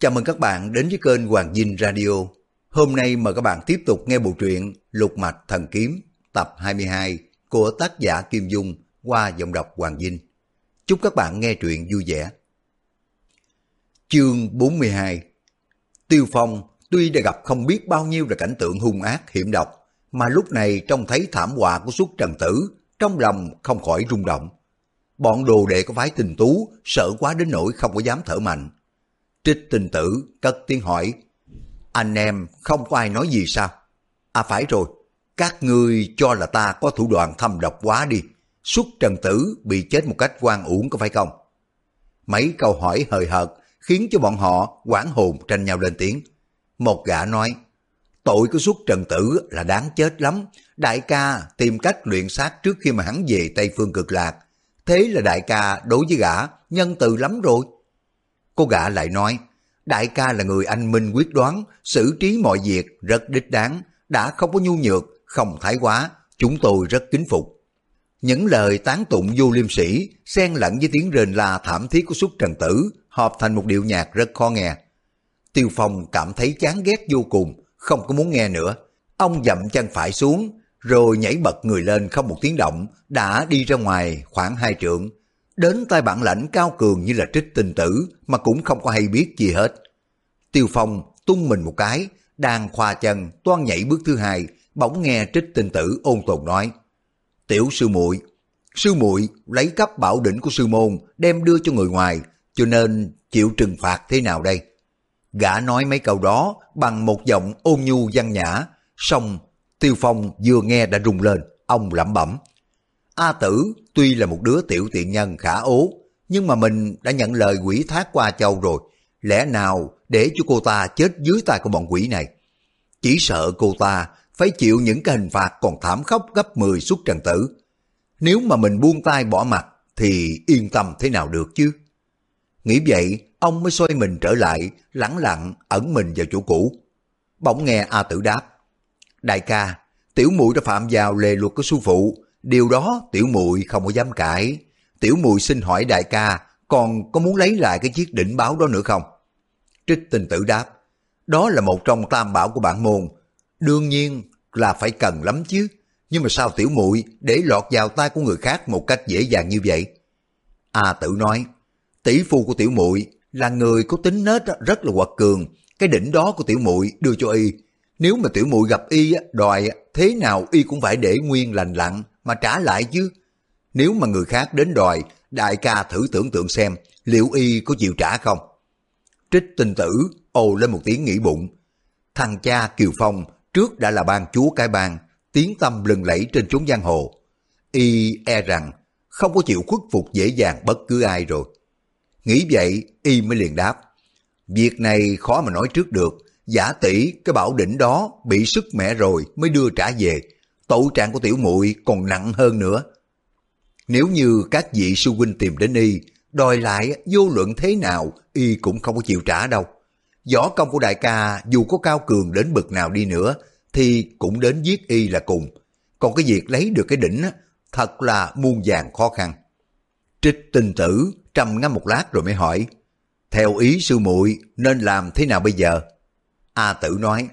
Chào mừng các bạn đến với kênh Hoàng Dinh Radio. Hôm nay mời các bạn tiếp tục nghe bộ truyện Lục Mạch Thần Kiếm tập 22 của tác giả Kim Dung qua giọng đọc Hoàng Dinh. Chúc các bạn nghe truyện vui vẻ. Chương 42 Tiêu Phong tuy đã gặp không biết bao nhiêu là cảnh tượng hung ác hiểm độc, mà lúc này trông thấy thảm họa của suốt trần tử, trong lòng không khỏi rung động. Bọn đồ đệ có phái tình tú, sợ quá đến nỗi không có dám thở mạnh. Trích tình tử cất tiếng hỏi, anh em không có ai nói gì sao? À phải rồi, các ngươi cho là ta có thủ đoạn thâm độc quá đi, suốt trần tử bị chết một cách quan uổng có phải không? Mấy câu hỏi hời hợt khiến cho bọn họ quảng hồn tranh nhau lên tiếng. Một gã nói, tội của suốt trần tử là đáng chết lắm, đại ca tìm cách luyện xác trước khi mà hắn về Tây Phương cực lạc. Thế là đại ca đối với gã nhân từ lắm rồi. Cô gã lại nói, đại ca là người anh minh quyết đoán, xử trí mọi việc rất đích đáng, đã không có nhu nhược, không thái quá, chúng tôi rất kính phục. Những lời tán tụng vô liêm sĩ, xen lẫn với tiếng rền la thảm thiết của xuất trần tử, hợp thành một điệu nhạc rất khó nghe. Tiêu Phong cảm thấy chán ghét vô cùng, không có muốn nghe nữa. Ông dậm chân phải xuống, rồi nhảy bật người lên không một tiếng động, đã đi ra ngoài khoảng hai trượng. Đến tay bản lãnh cao cường như là trích tình tử mà cũng không có hay biết gì hết. Tiêu Phong tung mình một cái, đang khoa chân, toan nhảy bước thứ hai, bỗng nghe trích tình tử ôn tồn nói. Tiểu sư muội sư muội lấy cấp bảo đỉnh của sư môn đem đưa cho người ngoài, cho nên chịu trừng phạt thế nào đây? Gã nói mấy câu đó bằng một giọng ôn nhu văn nhã, xong Tiêu Phong vừa nghe đã rung lên, ông lẩm bẩm. A Tử tuy là một đứa tiểu tiện nhân khả ố, nhưng mà mình đã nhận lời quỷ thác qua châu rồi, lẽ nào để cho cô ta chết dưới tay của bọn quỷ này? Chỉ sợ cô ta phải chịu những cái hình phạt còn thảm khốc gấp 10 suốt trần tử. Nếu mà mình buông tay bỏ mặt thì yên tâm thế nào được chứ? Nghĩ vậy, ông mới xoay mình trở lại, lẳng lặng ẩn mình vào chỗ cũ. Bỗng nghe A Tử đáp, Đại ca, tiểu muội đã phạm vào lề luật của sư phụ, điều đó tiểu muội không có dám cãi. Tiểu muội xin hỏi đại ca, còn có muốn lấy lại cái chiếc đỉnh báo đó nữa không? Trích tình tử đáp, đó là một trong tam bảo của bản môn, đương nhiên là phải cần lắm chứ. Nhưng mà sao tiểu muội để lọt vào tay của người khác một cách dễ dàng như vậy? A tử nói, tỷ phu của tiểu muội là người có tính nết rất là quật cường, cái đỉnh đó của tiểu muội đưa cho y. Nếu mà tiểu muội gặp y đòi thế nào y cũng phải để nguyên lành lặn mà trả lại chứ. Nếu mà người khác đến đòi, đại ca thử tưởng tượng xem liệu y có chịu trả không? Trích tinh tử ồ lên một tiếng nghĩ bụng. Thằng cha Kiều Phong trước đã là ban chúa cái bang, tiếng tâm lừng lẫy trên chốn giang hồ. Y e rằng không có chịu khuất phục dễ dàng bất cứ ai rồi. Nghĩ vậy, Y mới liền đáp. Việc này khó mà nói trước được, giả tỷ cái bảo đỉnh đó bị sức mẻ rồi mới đưa trả về. Tội trạng của tiểu muội còn nặng hơn nữa. Nếu như các vị sư huynh tìm đến Y, đòi lại vô luận thế nào Y cũng không có chịu trả đâu. Võ công của đại ca dù có cao cường đến bực nào đi nữa thì cũng đến giết Y là cùng. Còn cái việc lấy được cái đỉnh thật là muôn vàng khó khăn. Trích tình tử trầm ngâm một lát rồi mới hỏi, theo ý sư muội nên làm thế nào bây giờ? A tử nói,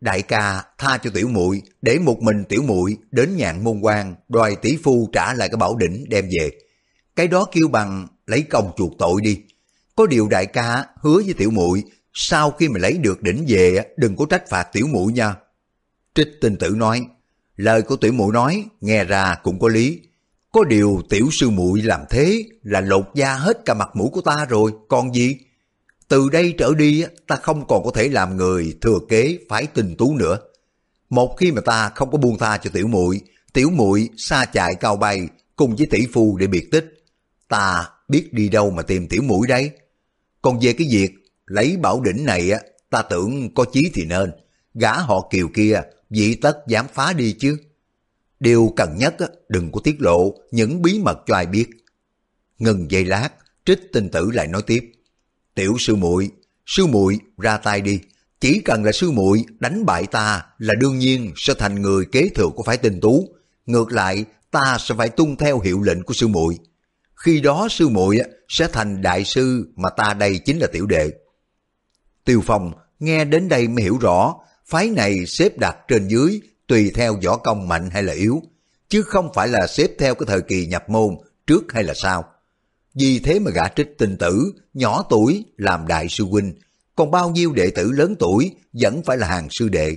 đại ca tha cho tiểu muội để một mình tiểu muội đến nhạn môn quan đòi tỷ phu trả lại cái bảo đỉnh đem về. Cái đó kêu bằng lấy công chuộc tội đi. Có điều đại ca hứa với tiểu muội sau khi mà lấy được đỉnh về đừng có trách phạt tiểu muội nha. Trích tinh tử nói, lời của tiểu muội nói nghe ra cũng có lý. Có điều tiểu sư muội làm thế là lột da hết cả mặt mũi của ta rồi, còn gì? Từ đây trở đi ta không còn có thể làm người thừa kế phái tình tú nữa. Một khi mà ta không có buông tha cho tiểu muội, tiểu muội xa chạy cao bay cùng với tỷ phu để biệt tích, ta biết đi đâu mà tìm tiểu muội đấy Còn về cái việc lấy bảo đỉnh này á, ta tưởng có chí thì nên, gã họ kiều kia dị tất dám phá đi chứ. Điều cần nhất đừng có tiết lộ những bí mật cho ai biết. Ngừng giây lát, trích tinh tử lại nói tiếp. Tiểu sư muội, sư muội ra tay đi. Chỉ cần là sư muội đánh bại ta là đương nhiên sẽ thành người kế thừa của phái tinh tú. Ngược lại, ta sẽ phải tuân theo hiệu lệnh của sư muội. Khi đó sư muội sẽ thành đại sư mà ta đây chính là tiểu đệ. Tiêu Phong nghe đến đây mới hiểu rõ, phái này xếp đặt trên dưới tùy theo võ công mạnh hay là yếu, chứ không phải là xếp theo cái thời kỳ nhập môn trước hay là sau. Vì thế mà gã trích tình tử, nhỏ tuổi làm đại sư huynh, còn bao nhiêu đệ tử lớn tuổi vẫn phải là hàng sư đệ.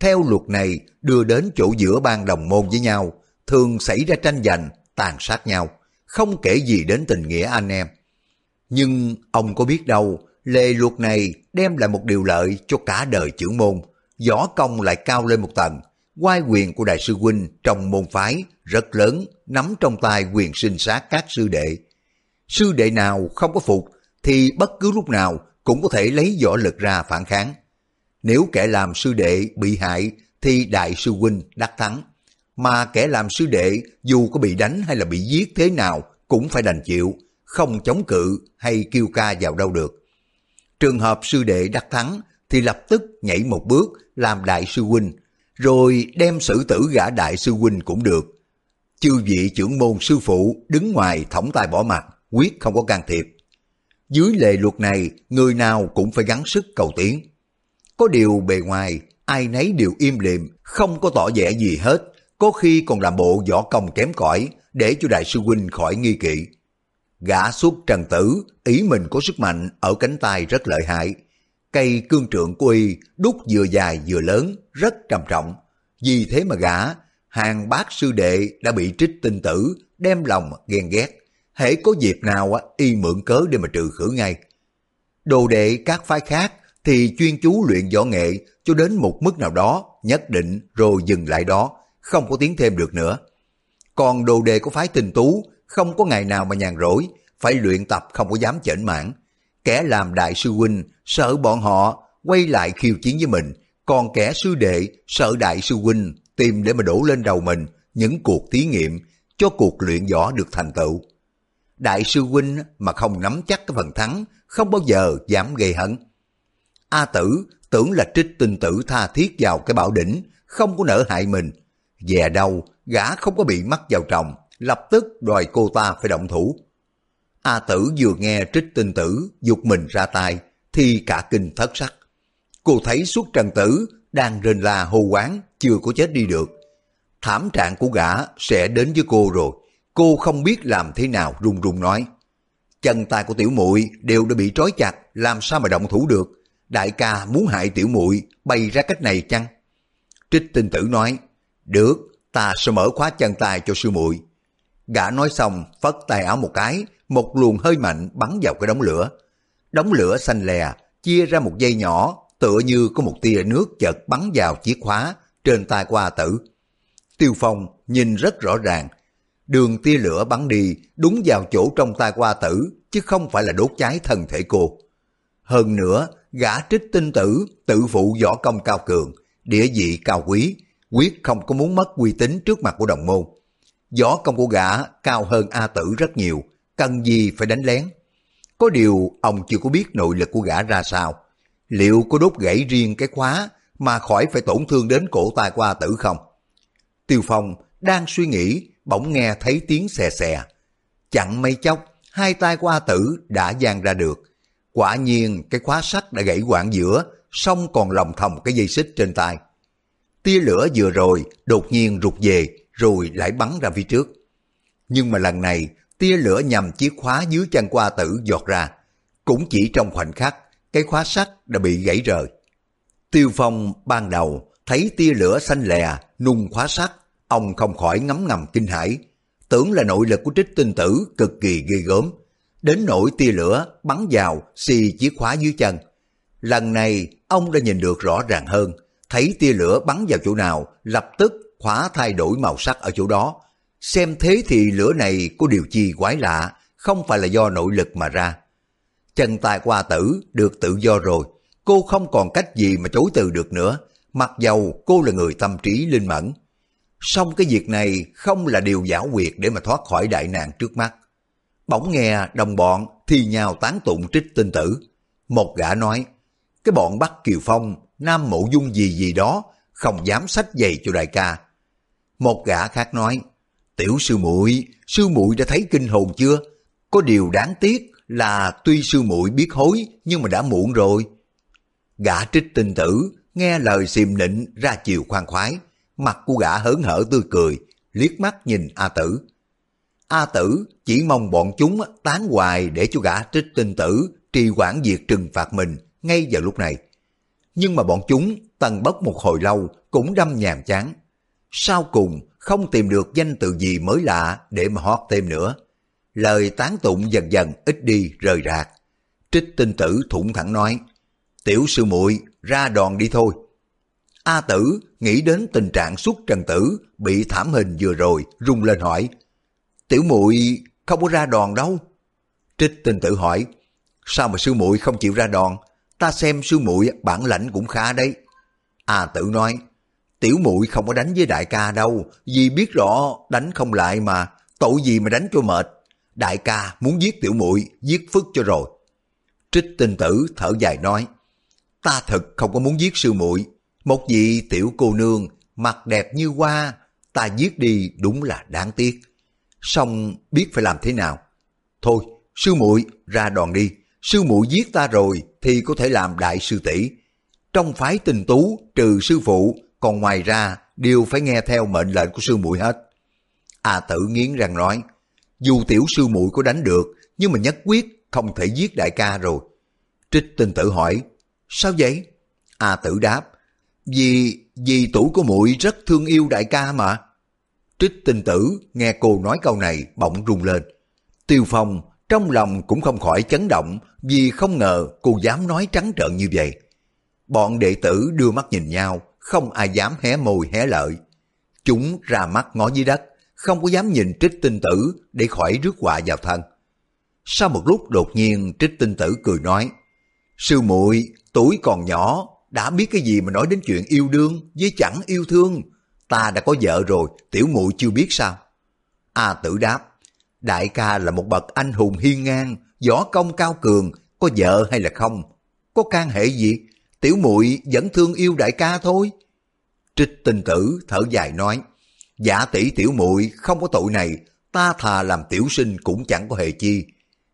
Theo luật này đưa đến chỗ giữa ban đồng môn với nhau, thường xảy ra tranh giành, tàn sát nhau, không kể gì đến tình nghĩa anh em. Nhưng ông có biết đâu, lề luật này đem lại một điều lợi cho cả đời chữ môn, võ công lại cao lên một tầng, Quai quyền của đại sư huynh trong môn phái rất lớn, nắm trong tay quyền sinh sát các sư đệ. Sư đệ nào không có phục thì bất cứ lúc nào cũng có thể lấy võ lực ra phản kháng. Nếu kẻ làm sư đệ bị hại thì đại sư huynh đắc thắng. Mà kẻ làm sư đệ dù có bị đánh hay là bị giết thế nào cũng phải đành chịu, không chống cự hay kêu ca vào đâu được. Trường hợp sư đệ đắc thắng thì lập tức nhảy một bước làm đại sư huynh rồi đem xử tử gã đại sư huynh cũng được. Chư vị trưởng môn sư phụ đứng ngoài thõng tay bỏ mặt, quyết không có can thiệp. Dưới lệ luật này, người nào cũng phải gắng sức cầu tiến. Có điều bề ngoài, ai nấy đều im lìm, không có tỏ vẻ gì hết, có khi còn làm bộ võ công kém cỏi để cho đại sư huynh khỏi nghi kỵ. Gã xuất trần tử, ý mình có sức mạnh ở cánh tay rất lợi hại, Cây cương trượng của y đúc vừa dài vừa lớn, rất trầm trọng. Vì thế mà gã, hàng bác sư đệ đã bị trích tinh tử, đem lòng ghen ghét. Hễ có dịp nào y mượn cớ để mà trừ khử ngay. Đồ đệ các phái khác thì chuyên chú luyện võ nghệ cho đến một mức nào đó, nhất định rồi dừng lại đó, không có tiến thêm được nữa. Còn đồ đệ của phái tình tú không có ngày nào mà nhàn rỗi, phải luyện tập không có dám chểnh mãn. Kẻ làm đại sư huynh sợ bọn họ quay lại khiêu chiến với mình, còn kẻ sư đệ sợ đại sư huynh tìm để mà đổ lên đầu mình những cuộc thí nghiệm cho cuộc luyện võ được thành tựu. Đại sư huynh mà không nắm chắc cái phần thắng, không bao giờ dám gây hấn. A tử tưởng là trích tình tử tha thiết vào cái bảo đỉnh, không có nỡ hại mình. Về đâu, gã không có bị mắc vào trọng, lập tức đòi cô ta phải động thủ. A tử vừa nghe trích tinh tử dục mình ra tay, thì cả kinh thất sắc. Cô thấy suốt trần tử đang rên la hô quán, chưa có chết đi được. Thảm trạng của gã sẽ đến với cô rồi. Cô không biết làm thế nào run run nói. Chân tay của tiểu muội đều đã bị trói chặt, làm sao mà động thủ được. Đại ca muốn hại tiểu muội bày ra cách này chăng? Trích tinh tử nói, được, ta sẽ mở khóa chân tay cho sư muội. Gã nói xong, phất tay áo một cái, một luồng hơi mạnh bắn vào cái đống lửa. Đống lửa xanh lè, chia ra một dây nhỏ, tựa như có một tia nước chợt bắn vào chiếc khóa trên tay của A Tử. Tiêu Phong nhìn rất rõ ràng, đường tia lửa bắn đi đúng vào chỗ trong tay qua Tử, chứ không phải là đốt cháy thân thể cô. Hơn nữa, gã trích tinh tử tự phụ võ công cao cường, địa vị cao quý, quyết không có muốn mất uy tín trước mặt của đồng môn. Võ công của gã cao hơn A Tử rất nhiều, cần gì phải đánh lén. Có điều ông chưa có biết nội lực của gã ra sao. Liệu có đốt gãy riêng cái khóa mà khỏi phải tổn thương đến cổ tay của A Tử không? Tiêu Phong đang suy nghĩ, bỗng nghe thấy tiếng xè xè. Chặn mây chốc, hai tay của A Tử đã giang ra được. Quả nhiên cái khóa sắt đã gãy quãng giữa, xong còn lòng thòng cái dây xích trên tay. Tia lửa vừa rồi đột nhiên rụt về rồi lại bắn ra phía trước. Nhưng mà lần này tia lửa nhằm chiếc khóa dưới chân qua tử giọt ra. Cũng chỉ trong khoảnh khắc, cái khóa sắt đã bị gãy rời. Tiêu Phong ban đầu thấy tia lửa xanh lè nung khóa sắt, ông không khỏi ngấm ngầm kinh hãi, tưởng là nội lực của trích tinh tử cực kỳ ghê gớm. Đến nỗi tia lửa bắn vào xì chiếc khóa dưới chân. Lần này ông đã nhìn được rõ ràng hơn, thấy tia lửa bắn vào chỗ nào, lập tức khóa thay đổi màu sắc ở chỗ đó, Xem thế thì lửa này có điều chi quái lạ, không phải là do nội lực mà ra. Chân tay qua tử được tự do rồi, cô không còn cách gì mà chối từ được nữa, mặc dầu cô là người tâm trí linh mẫn. Xong cái việc này không là điều giả quyệt để mà thoát khỏi đại nạn trước mắt. Bỗng nghe đồng bọn thì nhào tán tụng trích tinh tử. Một gã nói, cái bọn bắt Kiều Phong, Nam Mộ Dung gì gì đó, không dám sách giày cho đại ca. Một gã khác nói, Tiểu sư muội, sư muội đã thấy kinh hồn chưa? Có điều đáng tiếc là tuy sư muội biết hối nhưng mà đã muộn rồi. Gã trích tinh tử, nghe lời xìm nịnh ra chiều khoan khoái, mặt của gã hớn hở tươi cười, liếc mắt nhìn A Tử. A Tử chỉ mong bọn chúng tán hoài để cho gã trích tinh tử trì quản việc trừng phạt mình ngay vào lúc này. Nhưng mà bọn chúng tần bốc một hồi lâu cũng đâm nhàm chán. Sau cùng không tìm được danh từ gì mới lạ để mà hót thêm nữa. Lời tán tụng dần dần ít đi rời rạc. Trích tinh tử thủng thẳng nói, tiểu sư muội ra đòn đi thôi. A tử nghĩ đến tình trạng xuất trần tử bị thảm hình vừa rồi rung lên hỏi, tiểu muội không có ra đòn đâu. Trích tinh tử hỏi, sao mà sư muội không chịu ra đòn? Ta xem sư muội bản lãnh cũng khá đấy. A tử nói, tiểu muội không có đánh với đại ca đâu, vì biết rõ đánh không lại mà, tội gì mà đánh cho mệt. Đại ca muốn giết tiểu muội giết phức cho rồi. Trích tinh tử thở dài nói, ta thật không có muốn giết sư muội một vị tiểu cô nương mặt đẹp như hoa, ta giết đi đúng là đáng tiếc. Xong biết phải làm thế nào? Thôi, sư muội ra đòn đi, sư muội giết ta rồi thì có thể làm đại sư tỷ. Trong phái tình tú trừ sư phụ, còn ngoài ra đều phải nghe theo mệnh lệnh của sư muội hết. A tử nghiến răng nói, dù tiểu sư muội có đánh được, nhưng mà nhất quyết không thể giết đại ca rồi. Trích tinh tử hỏi, sao vậy? A tử đáp, vì, vì tuổi của muội rất thương yêu đại ca mà. Trích tinh tử nghe cô nói câu này bỗng rung lên. Tiêu Phong trong lòng cũng không khỏi chấn động vì không ngờ cô dám nói trắng trợn như vậy. Bọn đệ tử đưa mắt nhìn nhau, không ai dám hé môi hé lợi. Chúng ra mắt ngó dưới đất, không có dám nhìn trích tinh tử để khỏi rước họa vào thân. Sau một lúc đột nhiên trích tinh tử cười nói, Sư muội tuổi còn nhỏ, đã biết cái gì mà nói đến chuyện yêu đương với chẳng yêu thương. Ta đã có vợ rồi, tiểu muội chưa biết sao? A tử đáp, đại ca là một bậc anh hùng hiên ngang, võ công cao cường, có vợ hay là không? Có can hệ gì? Tiểu muội vẫn thương yêu đại ca thôi. Trích tinh tử thở dài nói, giả tỷ tiểu muội không có tội này, ta thà làm tiểu sinh cũng chẳng có hề chi.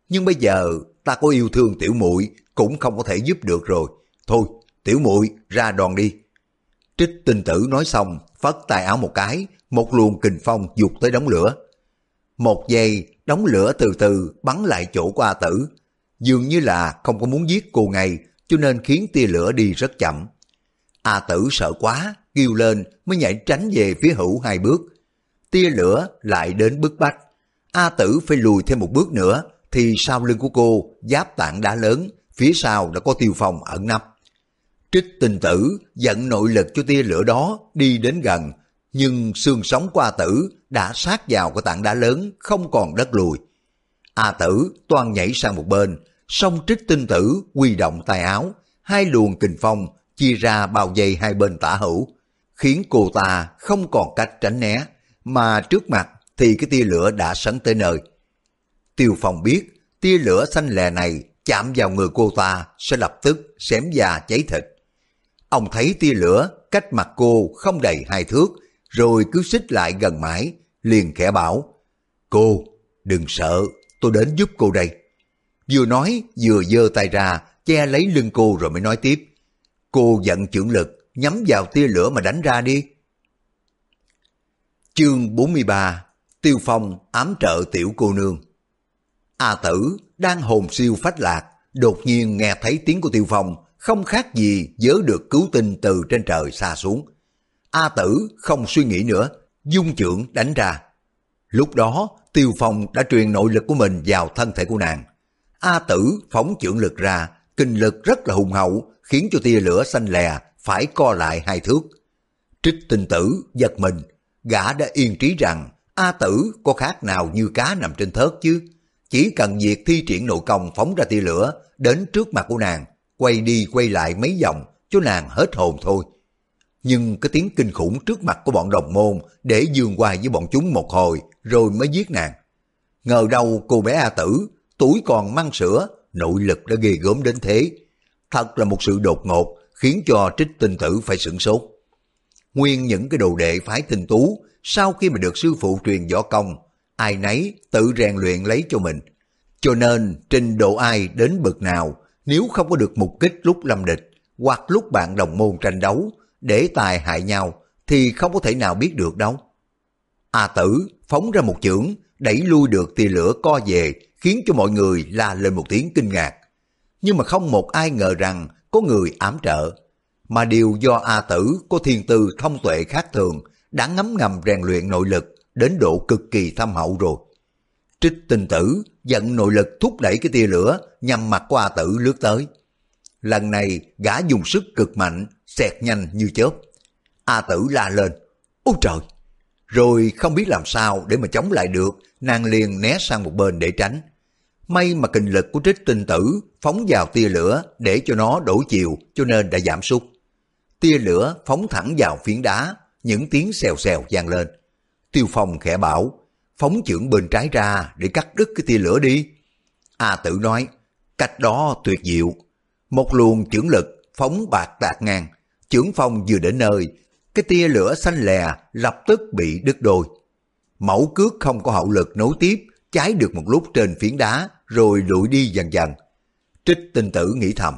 Nhưng bây giờ ta có yêu thương tiểu muội cũng không có thể giúp được rồi. Thôi, tiểu muội ra đòn đi. Trích tinh tử nói xong, phất tay áo một cái, một luồng kình phong dục tới đống lửa. Một giây, đống lửa từ từ bắn lại chỗ của A tử. Dường như là không có muốn giết cô ngay, cho nên khiến tia lửa đi rất chậm. A tử sợ quá, kêu lên mới nhảy tránh về phía hữu hai bước. Tia lửa lại đến bức bách. A tử phải lùi thêm một bước nữa, thì sau lưng của cô giáp tảng đá lớn, phía sau đã có tiêu phong ẩn nấp. Trích tình tử dẫn nội lực cho tia lửa đó đi đến gần, nhưng xương sống của A tử đã sát vào cái tảng đá lớn, không còn đất lùi. A tử toàn nhảy sang một bên, song trích tinh tử quy động tay áo, hai luồng kình phong chia ra bao dây hai bên tả hữu, khiến cô ta không còn cách tránh né, mà trước mặt thì cái tia lửa đã sấn tới nơi. Tiêu Phong biết tia lửa xanh lè này chạm vào người cô ta sẽ lập tức xém già cháy thịt. Ông thấy tia lửa cách mặt cô không đầy hai thước, rồi cứ xích lại gần mãi, liền khẽ bảo, Cô, đừng sợ, tôi đến giúp cô đây. Vừa nói, vừa giơ tay ra, che lấy lưng cô rồi mới nói tiếp. Cô giận trưởng lực, nhắm vào tia lửa mà đánh ra đi. Chương 43 Tiêu Phong ám trợ tiểu cô nương A tử đang hồn siêu phách lạc, đột nhiên nghe thấy tiếng của Tiêu Phong, không khác gì dớ được cứu tinh từ trên trời xa xuống. A tử không suy nghĩ nữa, dung trưởng đánh ra. Lúc đó, Tiêu Phong đã truyền nội lực của mình vào thân thể của nàng. A tử phóng trưởng lực ra, kinh lực rất là hùng hậu, khiến cho tia lửa xanh lè phải co lại hai thước. Trích tinh tử giật mình, gã đã yên trí rằng A tử có khác nào như cá nằm trên thớt chứ. Chỉ cần việc thi triển nội công phóng ra tia lửa đến trước mặt của nàng, quay đi quay lại mấy vòng cho nàng hết hồn thôi. Nhưng cái tiếng kinh khủng trước mặt của bọn đồng môn để dương qua với bọn chúng một hồi rồi mới giết nàng. Ngờ đâu cô bé A Tử, tuổi còn mang sữa, nội lực đã ghê gớm đến thế. Thật là một sự đột ngột khiến cho trích tinh tử phải sửng sốt. Nguyên những cái đồ đệ phái tinh tú sau khi mà được sư phụ truyền võ công, ai nấy tự rèn luyện lấy cho mình. Cho nên trình độ ai đến bậc nào nếu không có được mục kích lúc lâm địch, hoặc lúc bạn đồng môn tranh đấu, để tài hại nhau thì không có thể nào biết được đâu. A tử phóng ra một chưởng, đẩy lui được tia lửa co về, khiến cho mọi người la lên một tiếng kinh ngạc. Nhưng mà không một ai ngờ rằng có người ám trợ, mà điều do A tử có thiên tư thông tuệ khác thường, đã ngấm ngầm rèn luyện nội lực đến độ cực kỳ thâm hậu rồi. Trích tinh tử dẫn nội lực thúc đẩy cái tia lửa nhằm mặt của A tử lướt tới. Lần này gã dùng sức cực mạnh, xẹt nhanh như chớp. A tử la lên, ôi trời! Rồi không biết làm sao để mà chống lại được, nàng liền né sang một bên để tránh. May mà kinh lực của trích tinh tử phóng vào tia lửa để cho nó đổi chiều cho nên đã giảm sút. Tia lửa phóng thẳng vào phiến đá, những tiếng xèo xèo vang lên. Tiêu Phong khẽ bảo, phóng chưởng bên trái ra để cắt đứt cái tia lửa đi. A tử nói, cách đó tuyệt diệu. Một luồng chưởng lực phóng bạc tạc ngang, chưởng phong vừa đến nơi, cái tia lửa xanh lè lập tức bị đứt đôi. Mẫu cước không có hậu lực nối tiếp, cháy được một lúc trên phiến đá, rồi lụi đi dần dần. Trích tinh tử nghĩ thầm,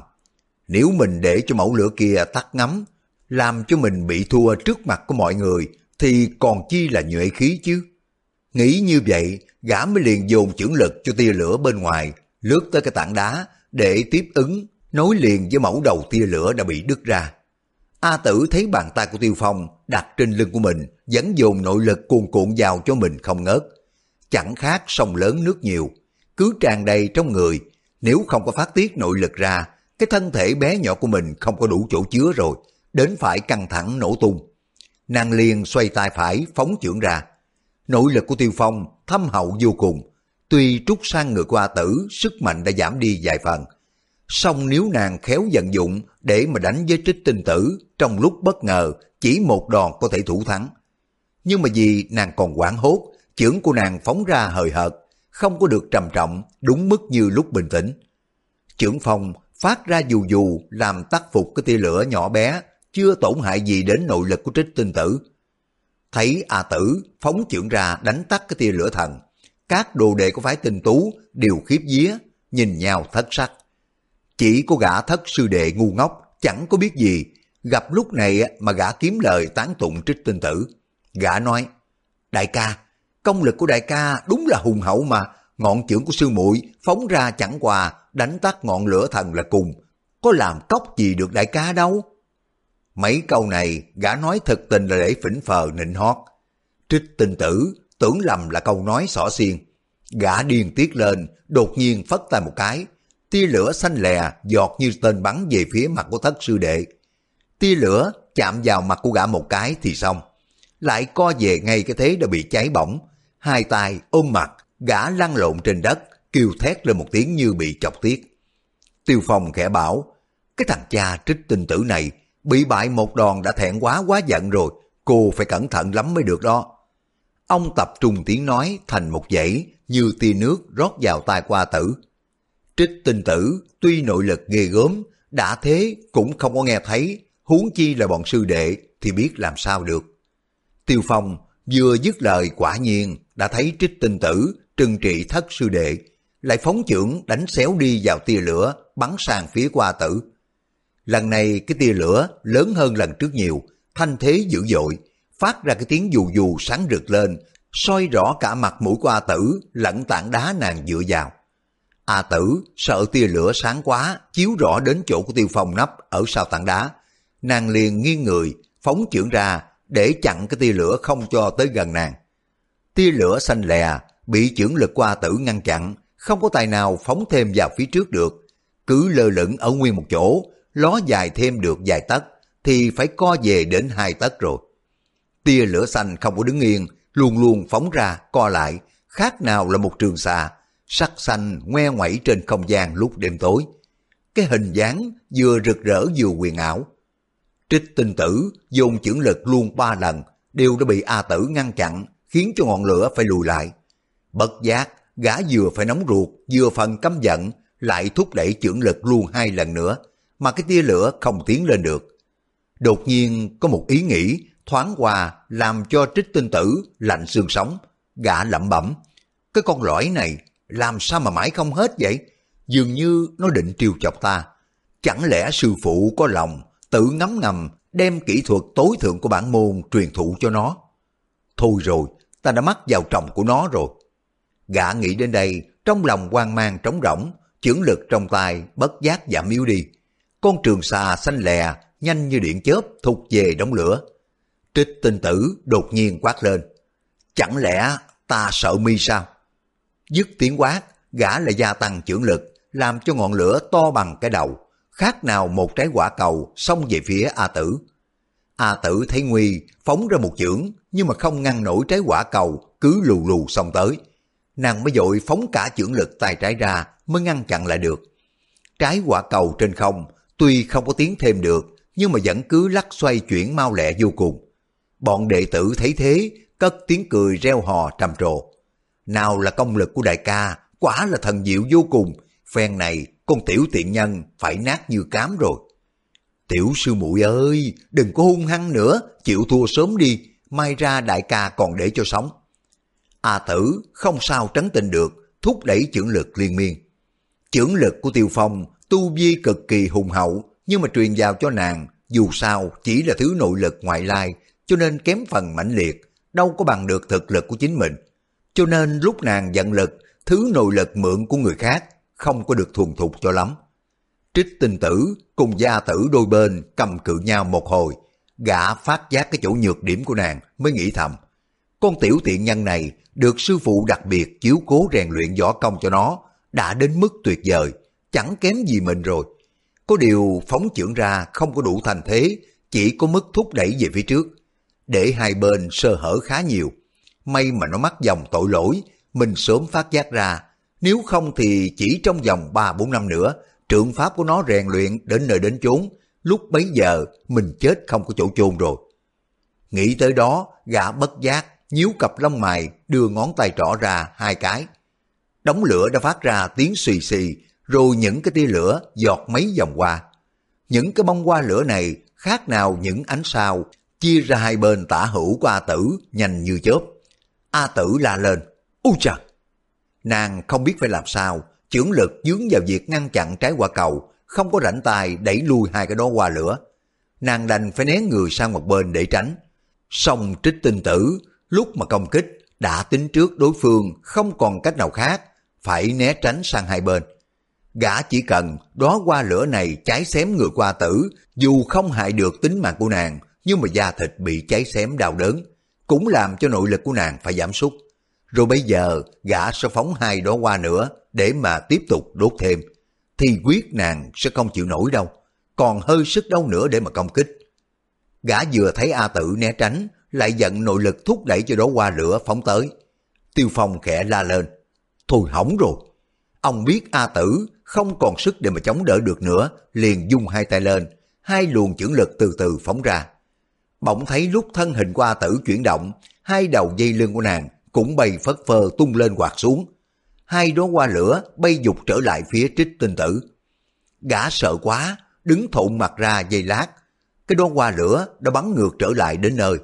nếu mình để cho mẫu lửa kia tắt ngắm, làm cho mình bị thua trước mặt của mọi người, thì còn chi là nhuệ khí chứ. Nghĩ như vậy, gã mới liền dồn chưởng lực cho tia lửa bên ngoài, lướt tới cái tảng đá để tiếp ứng, nối liền với mẫu đầu tia lửa đã bị đứt ra. A tử thấy bàn tay của Tiêu Phong đặt trên lưng của mình, vẫn dồn nội lực cuồn cuộn vào cho mình không ngớt. Chẳng khác sông lớn nước nhiều, cứ tràn đầy trong người, nếu không có phát tiết nội lực ra, cái thân thể bé nhỏ của mình không có đủ chỗ chứa rồi, đến phải căng thẳng nổ tung. Nàng liền xoay tay phải phóng trưởng ra. Nội lực của Tiêu Phong thâm hậu vô cùng, tuy trút sang người của A Tử, sức mạnh đã giảm đi vài phần. Song nếu nàng khéo vận dụng để mà đánh với trích tinh tử, trong lúc bất ngờ chỉ một đòn có thể thủ thắng. Nhưng mà vì nàng còn quảng hốt, chưởng của nàng phóng ra hời hợt, không có được trầm trọng, đúng mức như lúc bình tĩnh. Chưởng phong phát ra dù dù làm tắt phục cái tia lửa nhỏ bé, chưa tổn hại gì đến nội lực của trích tinh tử. Thấy A tử phóng chưởng ra đánh tắt cái tia lửa thần, các đồ đệ của phái tinh tú đều khiếp vía, nhìn nhau thất sắc. Chỉ có gã thất sư đệ ngu ngốc, chẳng có biết gì, gặp lúc này mà gã kiếm lời tán tụng trích tinh tử. Gã nói, đại ca, công lực của đại ca đúng là hùng hậu mà, ngọn chưởng của sư muội phóng ra chẳng quà, đánh tắt ngọn lửa thần là cùng, có làm cốc gì được đại ca đâu. Mấy câu này gã nói thật tình là để phỉnh phờ nịnh hót. Trích tinh tử tưởng lầm là câu nói xỏ xiên. Gã điên tiết lên, đột nhiên phất tay một cái. Tia lửa xanh lè giọt như tên bắn về phía mặt của thất sư đệ. Tia lửa chạm vào mặt của gã một cái thì xong. Lại co về ngay cái thế đã bị cháy bỏng. Hai tay ôm mặt, gã lăn lộn trên đất, kêu thét lên một tiếng như bị chọc tiết. Tiêu Phong khẽ bảo, cái thằng cha trích tinh tử này bị bại một đòn đã thẹn quá quá giận rồi, cô phải cẩn thận lắm mới được đó. Ông tập trung tiếng nói thành một dãy như tia nước rót vào tai qua tử. Trích tinh tử tuy nội lực ghê gớm, đã thế cũng không có nghe thấy, huống chi là bọn sư đệ thì biết làm sao được. Tiêu Phong vừa dứt lời quả nhiên đã thấy trích tinh tử trừng trị thất sư đệ, lại phóng chưởng đánh xéo đi vào tia lửa bắn sang phía qua tử. Lần này cái tia lửa lớn hơn lần trước nhiều, thanh thế dữ dội, phát ra cái tiếng dù dù sáng rực lên, soi rõ cả mặt mũi của A Tử lẫn tảng đá nàng dựa vào. A Tử sợ tia lửa sáng quá, chiếu rõ đến chỗ của tiêu phong nắp ở sau tảng đá. Nàng liền nghiêng người, phóng chưởng ra để chặn cái tia lửa không cho tới gần nàng. Tia lửa xanh lè, bị chưởng lực qua tử ngăn chặn, không có tài nào phóng thêm vào phía trước được. Cứ lơ lửng ở nguyên một chỗ, ló dài thêm được vài tấc, thì phải co về đến hai tấc rồi. Tia lửa xanh không có đứng yên, luôn luôn phóng ra, co lại, khác nào là một trường xà, sắc xanh ngoe ngoẩy trên không gian lúc đêm tối. Cái hình dáng vừa rực rỡ vừa quyền ảo. Trích tinh tử dùng chưởng lực luôn ba lần, đều đã bị A tử ngăn chặn, khiến cho ngọn lửa phải lùi lại. Bất giác, gã vừa phải nóng ruột, vừa phần căm giận, lại thúc đẩy chưởng lực luôn hai lần nữa, mà cái tia lửa không tiến lên được. Đột nhiên có một ý nghĩ thoáng qua làm cho trích tinh tử lạnh xương sống, gã lẩm bẩm. Cái con lõi này làm sao mà mãi không hết vậy? Dường như nó định triều chọc ta. Chẳng lẽ sư phụ có lòng tự ngấm ngầm đem kỹ thuật tối thượng của bản môn truyền thụ cho nó? Thôi rồi, ta đã mắc vào trọng của nó rồi. Gã nghĩ đến đây, trong lòng hoang mang trống rỗng, chưởng lực trong tay bất giác giảm yếu đi. Con trường xà xanh lè, nhanh như điện chớp thụt về đống lửa. Trích tinh tử đột nhiên quát lên. Chẳng lẽ ta sợ mi sao? Dứt tiếng quát, gã lại gia tăng trưởng lực, làm cho ngọn lửa to bằng cái đầu, khác nào một trái quả cầu xông về phía A Tử. A Tử thấy nguy, phóng ra một chưởng, nhưng mà không ngăn nổi trái quả cầu, cứ lù lù xông tới. Nàng mới dội phóng cả chưởng lực tay trái ra, mới ngăn chặn lại được. Trái quả cầu trên không, tuy không có tiến thêm được, nhưng mà vẫn cứ lắc xoay chuyển mau lẹ vô cùng. Bọn đệ tử thấy thế, cất tiếng cười reo hò trầm trồ. Nào là công lực của đại ca, quả là thần diệu vô cùng, phen này con tiểu tiện nhân phải nát như cám rồi. Tiểu sư muội ơi, đừng có hung hăng nữa, chịu thua sớm đi, mai ra đại ca còn để cho sống. A tử không sao trấn tình được, thúc đẩy trưởng lực liên miên. trưởng lực của Tiêu Phong tu vi cực kỳ hùng hậu, nhưng mà truyền vào cho nàng, dù sao chỉ là thứ nội lực ngoại lai, cho nên kém phần mãnh liệt, đâu có bằng được thực lực của chính mình. Cho nên lúc nàng giận lực, thứ nội lực mượn của người khác không có được thuần thục cho lắm. Trích tinh tử cùng gia tử đôi bên cầm cự nhau một hồi, gã phát giác cái chỗ nhược điểm của nàng mới nghĩ thầm. Con tiểu tiện nhân này được sư phụ đặc biệt chiếu cố rèn luyện võ công cho nó, đã đến mức tuyệt vời, chẳng kém gì mình rồi. Có điều phóng trưởng ra không có đủ thành thế, chỉ có mức thúc đẩy về phía trước, để hai bên sơ hở khá nhiều. May mà nó mắc dòng tội lỗi, mình sớm phát giác ra, nếu không thì chỉ trong vòng 3-4 năm nữa, trượng pháp của nó rèn luyện đến nơi đến chốn, lúc bấy giờ mình chết không có chỗ chôn rồi. Nghĩ tới đó, gã bất giác, nhíu cặp lông mày, đưa ngón tay trỏ ra hai cái. Đống lửa đã phát ra tiếng xì xì, rồi những cái tia lửa giọt mấy vòng qua. Những cái bông hoa lửa này khác nào những ánh sao chia ra hai bên tả hữu của A Tử nhanh như chớp. A Tử la lên, u chà! Nàng không biết phải làm sao, chưởng lực dướng vào việc ngăn chặn trái quả cầu, không có rảnh tay đẩy lui hai cái đó qua lửa. Nàng đành phải né người sang một bên để tránh. Xong trích tinh tử, lúc mà công kích, đã tính trước đối phương không còn cách nào khác, phải né tránh sang hai bên. Gã chỉ cần đó qua lửa này cháy xém người qua tử, dù không hại được tính mạng của nàng, nhưng mà da thịt bị cháy xém đau đớn, cũng làm cho nội lực của nàng phải giảm sút. Rồi bây giờ gã sẽ phóng hai đóa hoa nữa để mà tiếp tục đốt thêm, thì quyết nàng sẽ không chịu nổi đâu, còn hơi sức đâu nữa để mà công kích. Gã vừa thấy A Tử né tránh, lại giận nội lực thúc đẩy cho đóa hoa lửa phóng tới. Tiêu Phong khẽ la lên, thôi hỏng rồi. Ông biết A Tử không còn sức để mà chống đỡ được nữa, liền dung hai tay lên, hai luồng chưởng lực từ từ phóng ra. Bỗng thấy lúc thân hình qua Tử chuyển động, hai đầu dây lưng của nàng cũng bay phất phơ tung lên quạt xuống. Hai đóa hoa lửa bay dục trở lại phía trích tinh tử. Gã sợ quá, đứng thụn mặt ra dây lát. Cái đóa hoa lửa đã bắn ngược trở lại đến nơi.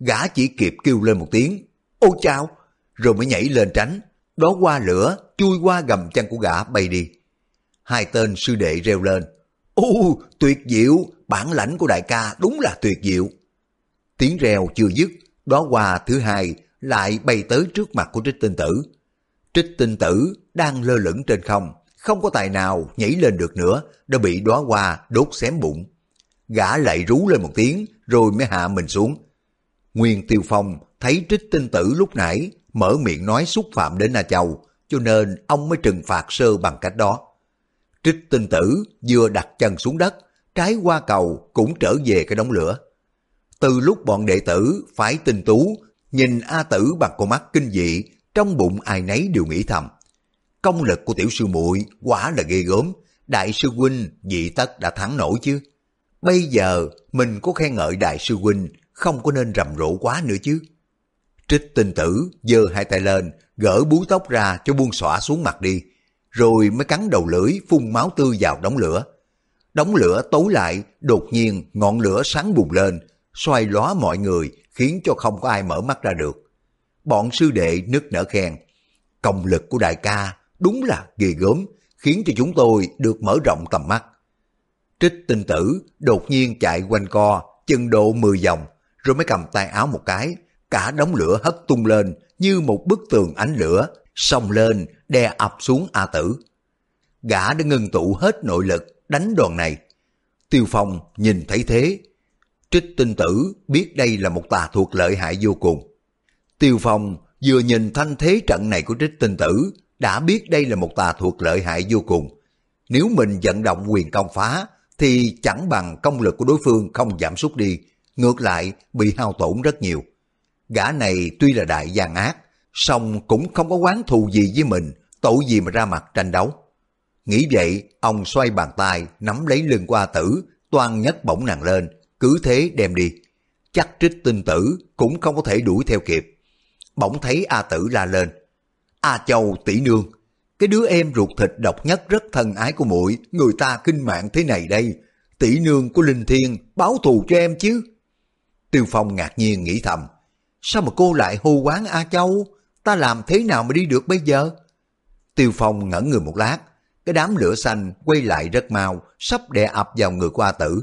Gã chỉ kịp kêu lên một tiếng, ô chao, rồi mới nhảy lên tránh. Đó hoa lửa chui qua gầm chân của gã bay đi. Hai tên sư đệ reo lên, ô tuyệt diệu, bản lãnh của đại ca đúng là tuyệt diệu. Tiếng reo chưa dứt, đó hoa thứ hai lại bay tới trước mặt của trích tinh tử. Trích tinh tử đang lơ lửng trên không, không có tài nào nhảy lên được nữa, đã bị đóa hoa đốt xém bụng. Gã lại rú lên một tiếng, rồi mới hạ mình xuống. Nguyên Tiêu Phong thấy trích tinh tử lúc nãy mở miệng nói xúc phạm đến Na Châu, cho nên ông mới trừng phạt sơ bằng cách đó. Trích tinh tử vừa đặt chân xuống đất, trái qua cầu cũng trở về cái đống lửa. Từ lúc bọn đệ tử phải tinh tú Nhìn A Tử bằng con mắt kinh dị, trong bụng ai nấy đều nghĩ thầm. Công lực của tiểu sư muội quả là ghê gớm, đại sư huynh dị tất đã thắng nổi chứ. Bây giờ mình có khen ngợi đại sư huynh, không có nên rầm rộ quá nữa chứ. Trích tinh tử giơ hai tay lên, gỡ búi tóc ra cho buông xõa xuống mặt đi, rồi mới cắn đầu lưỡi phun máu tươi vào đống lửa. Đống lửa tối lại, đột nhiên ngọn lửa sáng bùng lên, xoay lóa mọi người, khiến cho không có ai mở mắt ra được. Bọn sư đệ nức nở khen, công lực của đại ca đúng là ghê gớm, khiến cho chúng tôi được mở rộng tầm mắt. Trích tinh tử đột nhiên chạy quanh co, chân độ 10 vòng, rồi mới cầm tay áo một cái, cả đống lửa hất tung lên như một bức tường ánh lửa, xông lên, đè ập xuống A Tử. Gã đã ngưng tụ hết nội lực, đánh đòn này. Tiêu Phong nhìn thấy thế, trích tinh tử biết đây là một tà thuộc lợi hại vô cùng. Tiêu Phong vừa nhìn thanh thế trận này của trích tinh tử, đã biết đây là một tà thuộc lợi hại vô cùng. Nếu mình vận động quyền công phá, thì chẳng bằng công lực của đối phương không giảm sút đi, ngược lại bị hao tổn rất nhiều. Gã này tuy là đại gian ác, song cũng không có quán thù gì với mình, tội gì mà ra mặt tranh đấu. Nghĩ vậy, ông xoay bàn tay, nắm lấy lưng qua tử, toan nhấc bổng nàng lên, cứ thế đem đi. Chắc trích tinh tử cũng không có thể đuổi theo kịp. Bỗng thấy A tử la lên. A châu tỷ nương, cái đứa em ruột thịt độc nhất rất thân ái của muội người ta kinh mạng thế này đây. Tỷ nương của Linh Thiên báo thù cho em chứ. Tiêu Phong ngạc nhiên nghĩ thầm. Sao mà cô lại hô quán A Châu? Ta làm thế nào mà đi được bây giờ? Tiêu Phong ngẩn người một lát. Cái đám lửa xanh quay lại rất mau, sắp đè ập vào người của A Tử.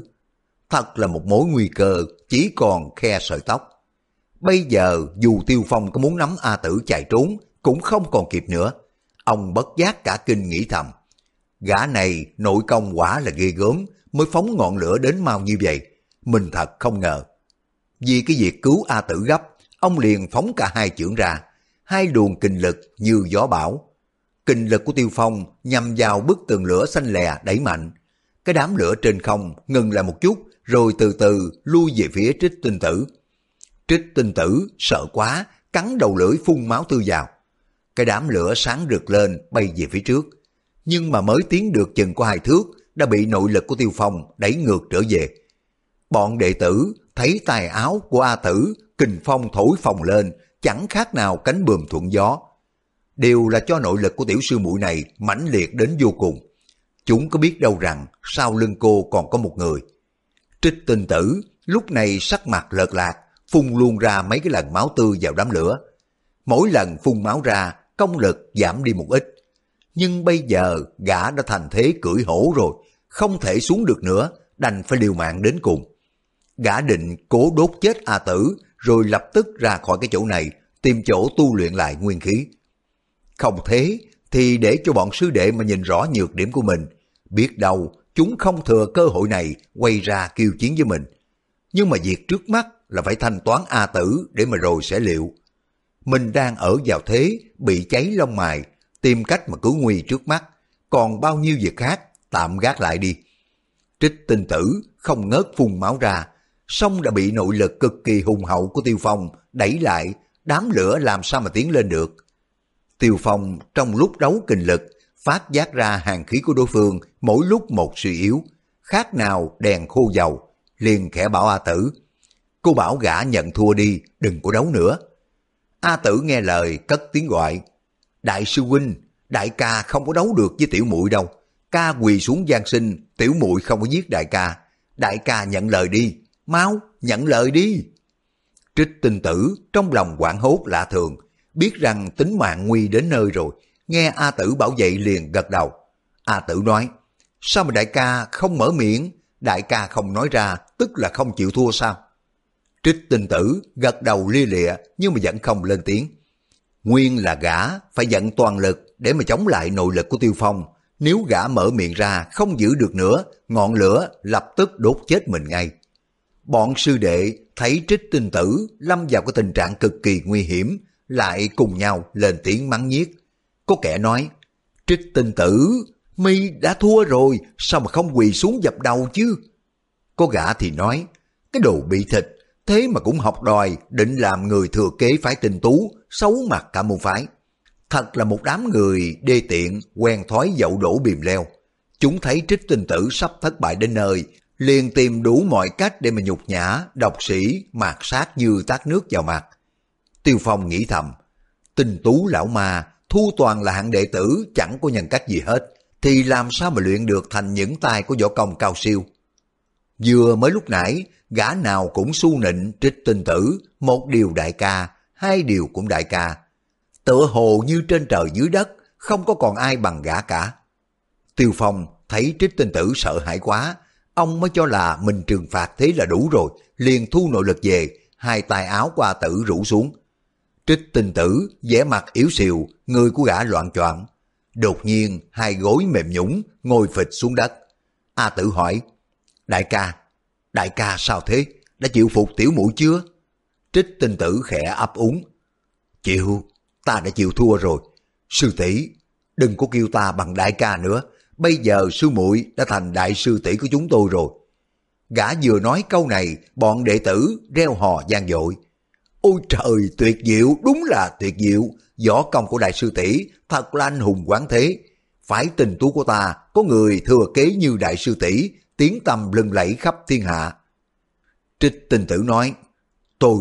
Thật là một mối nguy cơ, chỉ còn khe sợi tóc. Bây giờ dù Tiêu Phong có muốn nắm A Tử chạy trốn, cũng không còn kịp nữa. Ông bất giác cả kinh nghĩ thầm. Gã này nội công quả là ghê gớm, mới phóng ngọn lửa đến mau như vậy. Mình thật không ngờ. Vì cái việc cứu A Tử gấp, ông liền phóng cả hai chưởng ra. Hai luồng kinh lực như gió bão. Kinh lực của Tiêu Phong nhằm vào bức tường lửa xanh lè đẩy mạnh. Cái đám lửa trên không ngừng lại một chút, rồi từ từ lui về phía trích tinh tử. Trích tinh tử sợ quá, cắn đầu lưỡi phun máu tư vào. Cái đám lửa sáng rực lên bay về phía trước. Nhưng mà mới tiến được chừng có hai thước, đã bị nội lực của Tiêu Phong đẩy ngược trở về. Bọn đệ tử thấy tài áo của A Tử, kình phong thổi phồng lên, chẳng khác nào cánh bườm thuận gió. Đều là cho nội lực của tiểu sư muội này mãnh liệt đến vô cùng. Chúng có biết đâu rằng sau lưng cô còn có một người. Trích tinh tử lúc này sắc mặt lợt lạc, phun luôn ra mấy cái lần máu tươi vào đám lửa. Mỗi lần phun máu ra, công lực giảm đi một ít. Nhưng bây giờ gã đã thành thế cưỡi hổ rồi, không thể xuống được nữa, đành phải liều mạng đến cùng. Gã định cố đốt chết A Tử, rồi lập tức ra khỏi cái chỗ này, tìm chỗ tu luyện lại nguyên khí. Không thế, thì để cho bọn sư đệ mà nhìn rõ nhược điểm của mình, biết đâu chúng không thừa cơ hội này quay ra kiêu chiến với mình. Nhưng mà việc trước mắt là phải thanh toán A Tử để mà rồi sẽ liệu. Mình đang ở vào thế bị cháy lông mài, tìm cách mà cứu nguy trước mắt, còn bao nhiêu việc khác tạm gác lại đi. Trích tinh tử không ngớt phun máu ra, song đã bị nội lực cực kỳ hùng hậu của Tiêu Phong đẩy lại, đám lửa làm sao mà tiến lên được. Tiêu Phong trong lúc đấu kinh lực, phát giác ra hàng khí của đối phương mỗi lúc một suy yếu, khác nào đèn khô dầu, liền khẽ bảo A Tử. Cô bảo gã nhận thua đi, đừng có đấu nữa. A Tử nghe lời cất tiếng gọi. Đại sư huynh, đại ca không có đấu được với tiểu muội đâu. Ca quỳ xuống gian sinh, tiểu muội không có giết đại ca. Đại ca nhận lời đi, mau, nhận lời đi. Trích tinh tử trong lòng quảng hốt lạ thường, biết rằng tính mạng nguy đến nơi rồi, nghe A Tử bảo vệ liền gật đầu. A Tử nói, sao mà đại ca không mở miệng, đại ca không nói ra, tức là không chịu thua sao? Trích tinh tử gật đầu lia lịa nhưng mà vẫn không lên tiếng. Nguyên là gã phải dẫn toàn lực để mà chống lại nội lực của Tiêu Phong. Nếu gã mở miệng ra không giữ được nữa, ngọn lửa lập tức đốt chết mình ngay. Bọn sư đệ thấy trích tinh tử lâm vào cái tình trạng cực kỳ nguy hiểm, lại cùng nhau lên tiếng mắng nhiếc. Có kẻ nói, trích tinh tử, mi đã thua rồi, sao mà không quỳ xuống dập đầu chứ? Có gã thì nói, cái đồ bị thịt, thế mà cũng học đòi định làm người thừa kế phái tinh tú, xấu mặt cả môn phái. Thật là một đám người đê tiện, quen thói dậu đổ bìm leo. Chúng thấy trích tinh tử sắp thất bại đến nơi, liền tìm đủ mọi cách để mà nhục nhã, độc sĩ, mạt sát như tát nước vào mặt. Tiêu Phong nghĩ thầm, tình tú lão ma, thu toàn là hạng đệ tử chẳng có nhân cách gì hết, thì làm sao mà luyện được thành những tay của võ công cao siêu. Vừa mới lúc nãy, gã nào cũng su nịnh trích tinh tử, một điều đại ca, hai điều cũng đại ca. Tựa hồ như trên trời dưới đất, không có còn ai bằng gã cả. Tiêu Phong thấy trích tinh tử sợ hãi quá, ông mới cho là mình trừng phạt thế là đủ rồi, liền thu nội lực về, hai tay áo qua tử rủ xuống. Trích tinh tử, vẻ mặt yếu xìu, người của gã loạn choạng. Đột nhiên, hai gối mềm nhũng, ngồi phịch xuống đất. A tử hỏi, đại ca, đại ca sao thế? Đã chịu phục tiểu mũi chưa? Trích tinh tử khẽ ấp úng. Chịu, ta đã chịu thua rồi. Sư tỷ đừng có kêu ta bằng đại ca nữa. Bây giờ sư muội đã thành đại sư tỷ của chúng tôi rồi. Gã vừa nói câu này, bọn đệ tử reo hò gian dội. Ôi trời, tuyệt diệu, đúng là tuyệt diệu. Võ công của đại sư tỷ thật là anh hùng quán thế. Phải tình tú của ta, có người thừa kế như đại sư tỷ tiếng tầm lừng lẫy khắp thiên hạ. Trích tình tử nói, tôi,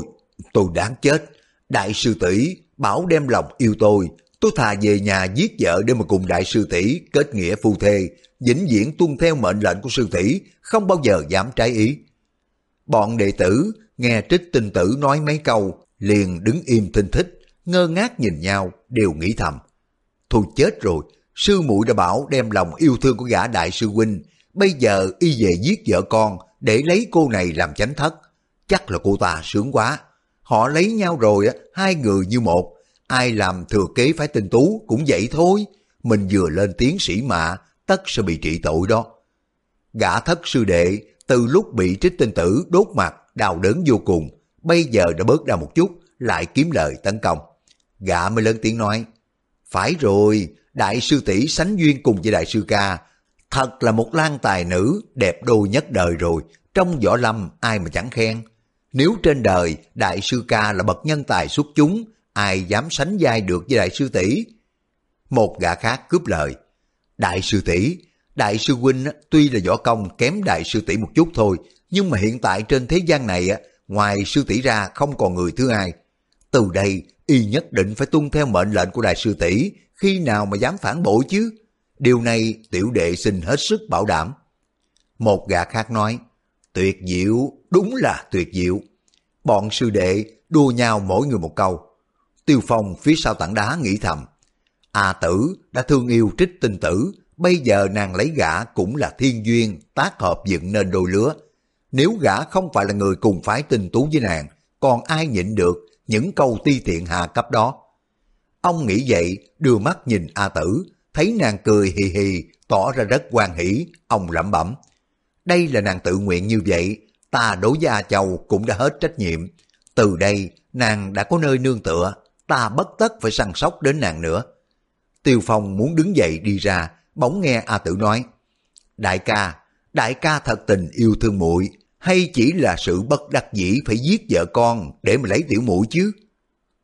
tôi đáng chết. Đại sư tỷ bảo đem lòng yêu tôi, tôi thà về nhà giết vợ để mà cùng đại sư tỷ kết nghĩa phu thê, vĩnh viễn tuân theo mệnh lệnh của sư tỷ, không bao giờ dám trái ý. Bọn đệ tử nghe trích tinh tử nói mấy câu, liền đứng im thinh thích, ngơ ngác nhìn nhau, đều nghĩ thầm. Thôi chết rồi, sư muội đã bảo đem lòng yêu thương của gã đại sư huynh, bây giờ y về giết vợ con để lấy cô này làm chánh thất. Chắc là cô ta sướng quá. Họ lấy nhau rồi, hai người như một, ai làm thừa kế phải tinh tú cũng vậy thôi. Mình vừa lên tiếng sĩ mạ, tất sẽ bị trị tội đó. Gã thất sư đệ, từ lúc bị trích tinh tử đốt mặt, đau đớn vô cùng, bây giờ đã bớt ra một chút, lại kiếm lời tấn công. Gã mới lớn tiếng nói, phải rồi, đại sư tỷ sánh duyên cùng với đại sư ca, thật là một lan tài nữ đẹp đôi nhất đời rồi, trong võ lâm ai mà chẳng khen. Nếu trên đời đại sư ca là bậc nhân tài xuất chúng, ai dám sánh vai được với đại sư tỷ Một gã khác cướp lời, đại sư tỷ đại sư huynh tuy là võ công kém đại sư tỷ một chút thôi, nhưng mà hiện tại trên thế gian này ngoài sư tỷ ra không còn người thứ hai. Từ đây y nhất định phải tuân theo mệnh lệnh của đại sư tỷ khi nào mà dám phản bội chứ? Điều này tiểu đệ xin hết sức bảo đảm. Một gã khác nói, tuyệt diệu, đúng là tuyệt diệu. Bọn sư đệ đua nhau mỗi người một câu. Tiêu Phong phía sau tảng đá nghĩ thầm, A tử đã thương yêu trích tinh tử, bây giờ nàng lấy gã cũng là thiên duyên, tác hợp dựng nên đôi lứa. Nếu gã không phải là người cùng phái tình tú với nàng, còn ai nhịn được những câu ti tiện hạ cấp đó. Ông nghĩ vậy, đưa mắt nhìn A tử, thấy nàng cười hì hì, tỏ ra rất quan hỷ, ông lẩm bẩm. Đây là nàng tự nguyện như vậy, ta đối với A Châu cũng đã hết trách nhiệm. Từ đây, nàng đã có nơi nương tựa, ta bất tất phải săn sóc đến nàng nữa. Tiêu Phong muốn đứng dậy đi ra, bỗng nghe A Tử nói, Đại ca, đại ca thật tình yêu thương muội hay chỉ là sự bất đắc dĩ phải giết vợ con để mà lấy tiểu mũi chứ?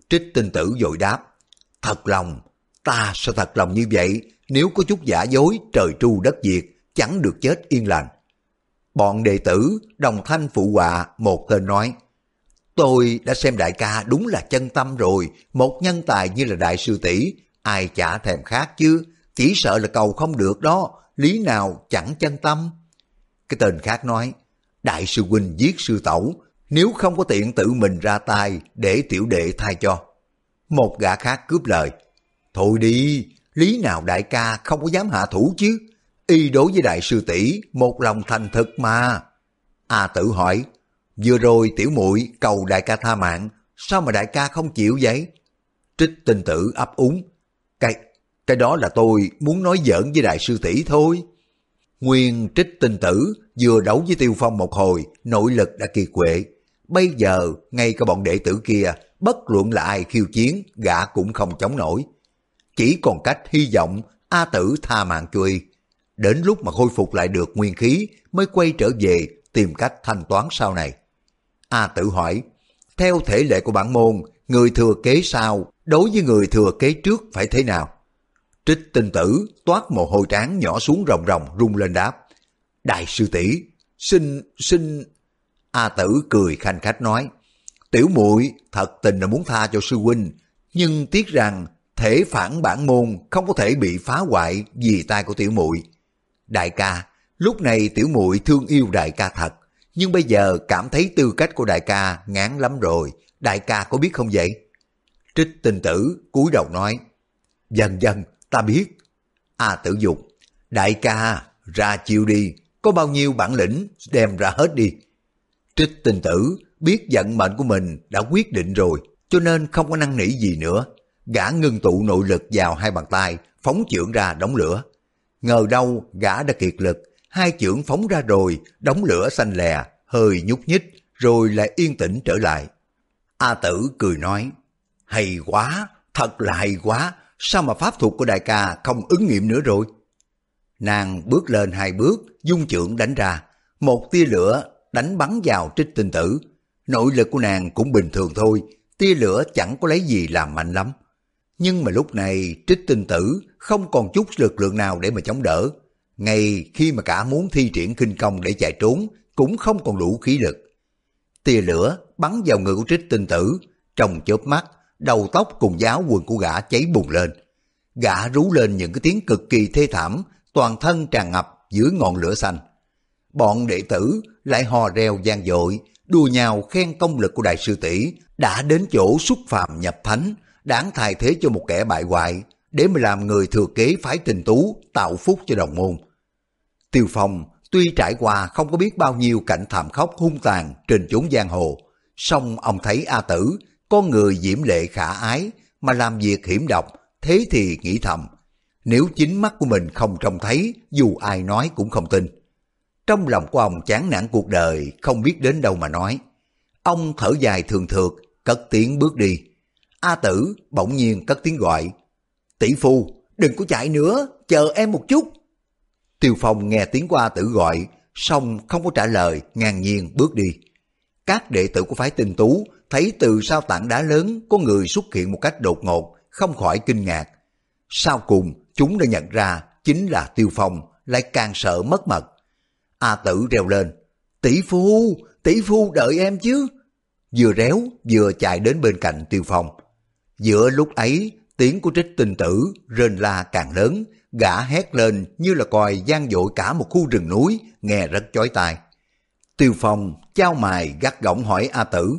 Trích tinh tử dội đáp, thật lòng, ta sao thật lòng như vậy, nếu có chút giả dối trời tru đất diệt, chẳng được chết yên lành. Bọn đệ tử đồng thanh phụ họa một tên nói, Tôi đã xem đại ca đúng là chân tâm rồi, một nhân tài như là đại sư tỷ ai chả thèm khác chứ, chỉ sợ là cầu không được đó, lý nào chẳng chân tâm. Cái tên khác nói, đại sư huynh giết sư tẩu, nếu không có tiện tự mình ra tay để tiểu đệ thay cho. Một gã khác cướp lời, thôi đi, lý nào đại ca không có dám hạ thủ chứ, y đối với đại sư tỷ một lòng thành thực mà. A tử hỏi, vừa rồi tiểu muội cầu đại ca tha mạng, sao mà đại ca không chịu vậy? Trích tinh tử ấp úng, cái, cái đó là tôi muốn nói giỡn với đại sư tỷ thôi. Nguyên trích tinh tử vừa đấu với Tiêu Phong một hồi, nội lực đã kiệt quệ. Bây giờ, ngay cả bọn đệ tử kia, bất luận là ai khiêu chiến, gã cũng không chống nổi. Chỉ còn cách hy vọng A tử tha mạng cho y. Đến lúc mà khôi phục lại được nguyên khí mới quay trở về tìm cách thanh toán sau này. A tử hỏi, theo thể lệ của bản môn, người thừa kế sau đối với người thừa kế trước phải thế nào? Trích tinh tử toát mồ hôi trán nhỏ xuống rồng rồng rung lên đáp. Đại sư tỷ xin, xin... A tử cười khanh khách nói, tiểu muội thật tình là muốn tha cho sư huynh, nhưng tiếc rằng thể phản bản môn không có thể bị phá hoại vì tay của tiểu muội. Đại ca, lúc này tiểu muội thương yêu đại ca thật, nhưng bây giờ cảm thấy tư cách của đại ca ngán lắm rồi, đại ca có biết không vậy? Trích tinh tử cúi đầu nói, dần dần ta biết. A tử dục, đại ca ra chiêu đi, có bao nhiêu bản lĩnh đem ra hết đi. Trích tình tử biết vận mệnh của mình đã quyết định rồi, cho nên không có năng nỉ gì nữa. Gã ngưng tụ nội lực vào hai bàn tay, phóng chưởng ra đóng lửa. Ngờ đâu gã đã kiệt lực, hai chưởng phóng ra rồi, đóng lửa xanh lè, hơi nhúc nhích, rồi lại yên tĩnh trở lại. A tử cười nói, hay quá, thật là hay quá, sao mà pháp thuật của đại ca không ứng nghiệm nữa rồi? Nàng bước lên hai bước, dung trưởng đánh ra, một tia lửa đánh bắn vào trích tinh tử. Nội lực của nàng cũng bình thường thôi, tia lửa chẳng có lấy gì làm mạnh lắm. Nhưng mà lúc này trích tinh tử không còn chút lực lượng nào để mà chống đỡ. Ngay khi mà cả muốn thi triển kinh công để chạy trốn, cũng không còn đủ khí lực. Tia lửa bắn vào người của trích tinh tử, trong chớp mắt, đầu tóc cùng giáo quần của gã cháy bùng lên. Gã rú lên những cái tiếng cực kỳ thê thảm, toàn thân tràn ngập dưới ngọn lửa xanh. Bọn đệ tử lại hò reo gian dội, đua nhau khen công lực của đại sư tỷ đã đến chỗ xuất phàm nhập thánh, đáng thay thế cho một kẻ bại hoại, để mà làm người thừa kế phái tình tú, tạo phúc cho đồng môn. Tiêu Phong tuy trải qua không có biết bao nhiêu cảnh thảm khốc hung tàn trên chốn giang hồ, song ông thấy A Tử, con người diễm lệ khả ái mà làm việc hiểm độc, thế thì nghĩ thầm, nếu chính mắt của mình không trông thấy, dù ai nói cũng không tin. Trong lòng của ông chán nản cuộc đời, không biết đến đâu mà nói. Ông thở dài thường thượt, cất tiếng bước đi. A tử bỗng nhiên cất tiếng gọi. Tỷ phu, đừng có chạy nữa, chờ em một chút. Tiêu Phong nghe tiếng của A tử gọi, xong không có trả lời, ngang nhiên bước đi. Các đệ tử của phái tinh tú thấy từ sau tảng đá lớn có người xuất hiện một cách đột ngột, không khỏi kinh ngạc. Sau cùng, chúng đã nhận ra chính là Tiêu Phong, lại càng sợ mất mật. A tử reo lên, tỷ phu, tỷ phu đợi em chứ. Vừa réo, vừa chạy đến bên cạnh Tiêu Phong. Giữa lúc ấy, tiếng của trích tinh tử rên la càng lớn, gã hét lên như là còi gian dội cả một khu rừng núi, nghe rất chói tai. Tiêu Phong trao mài gắt gỏng hỏi A Tử.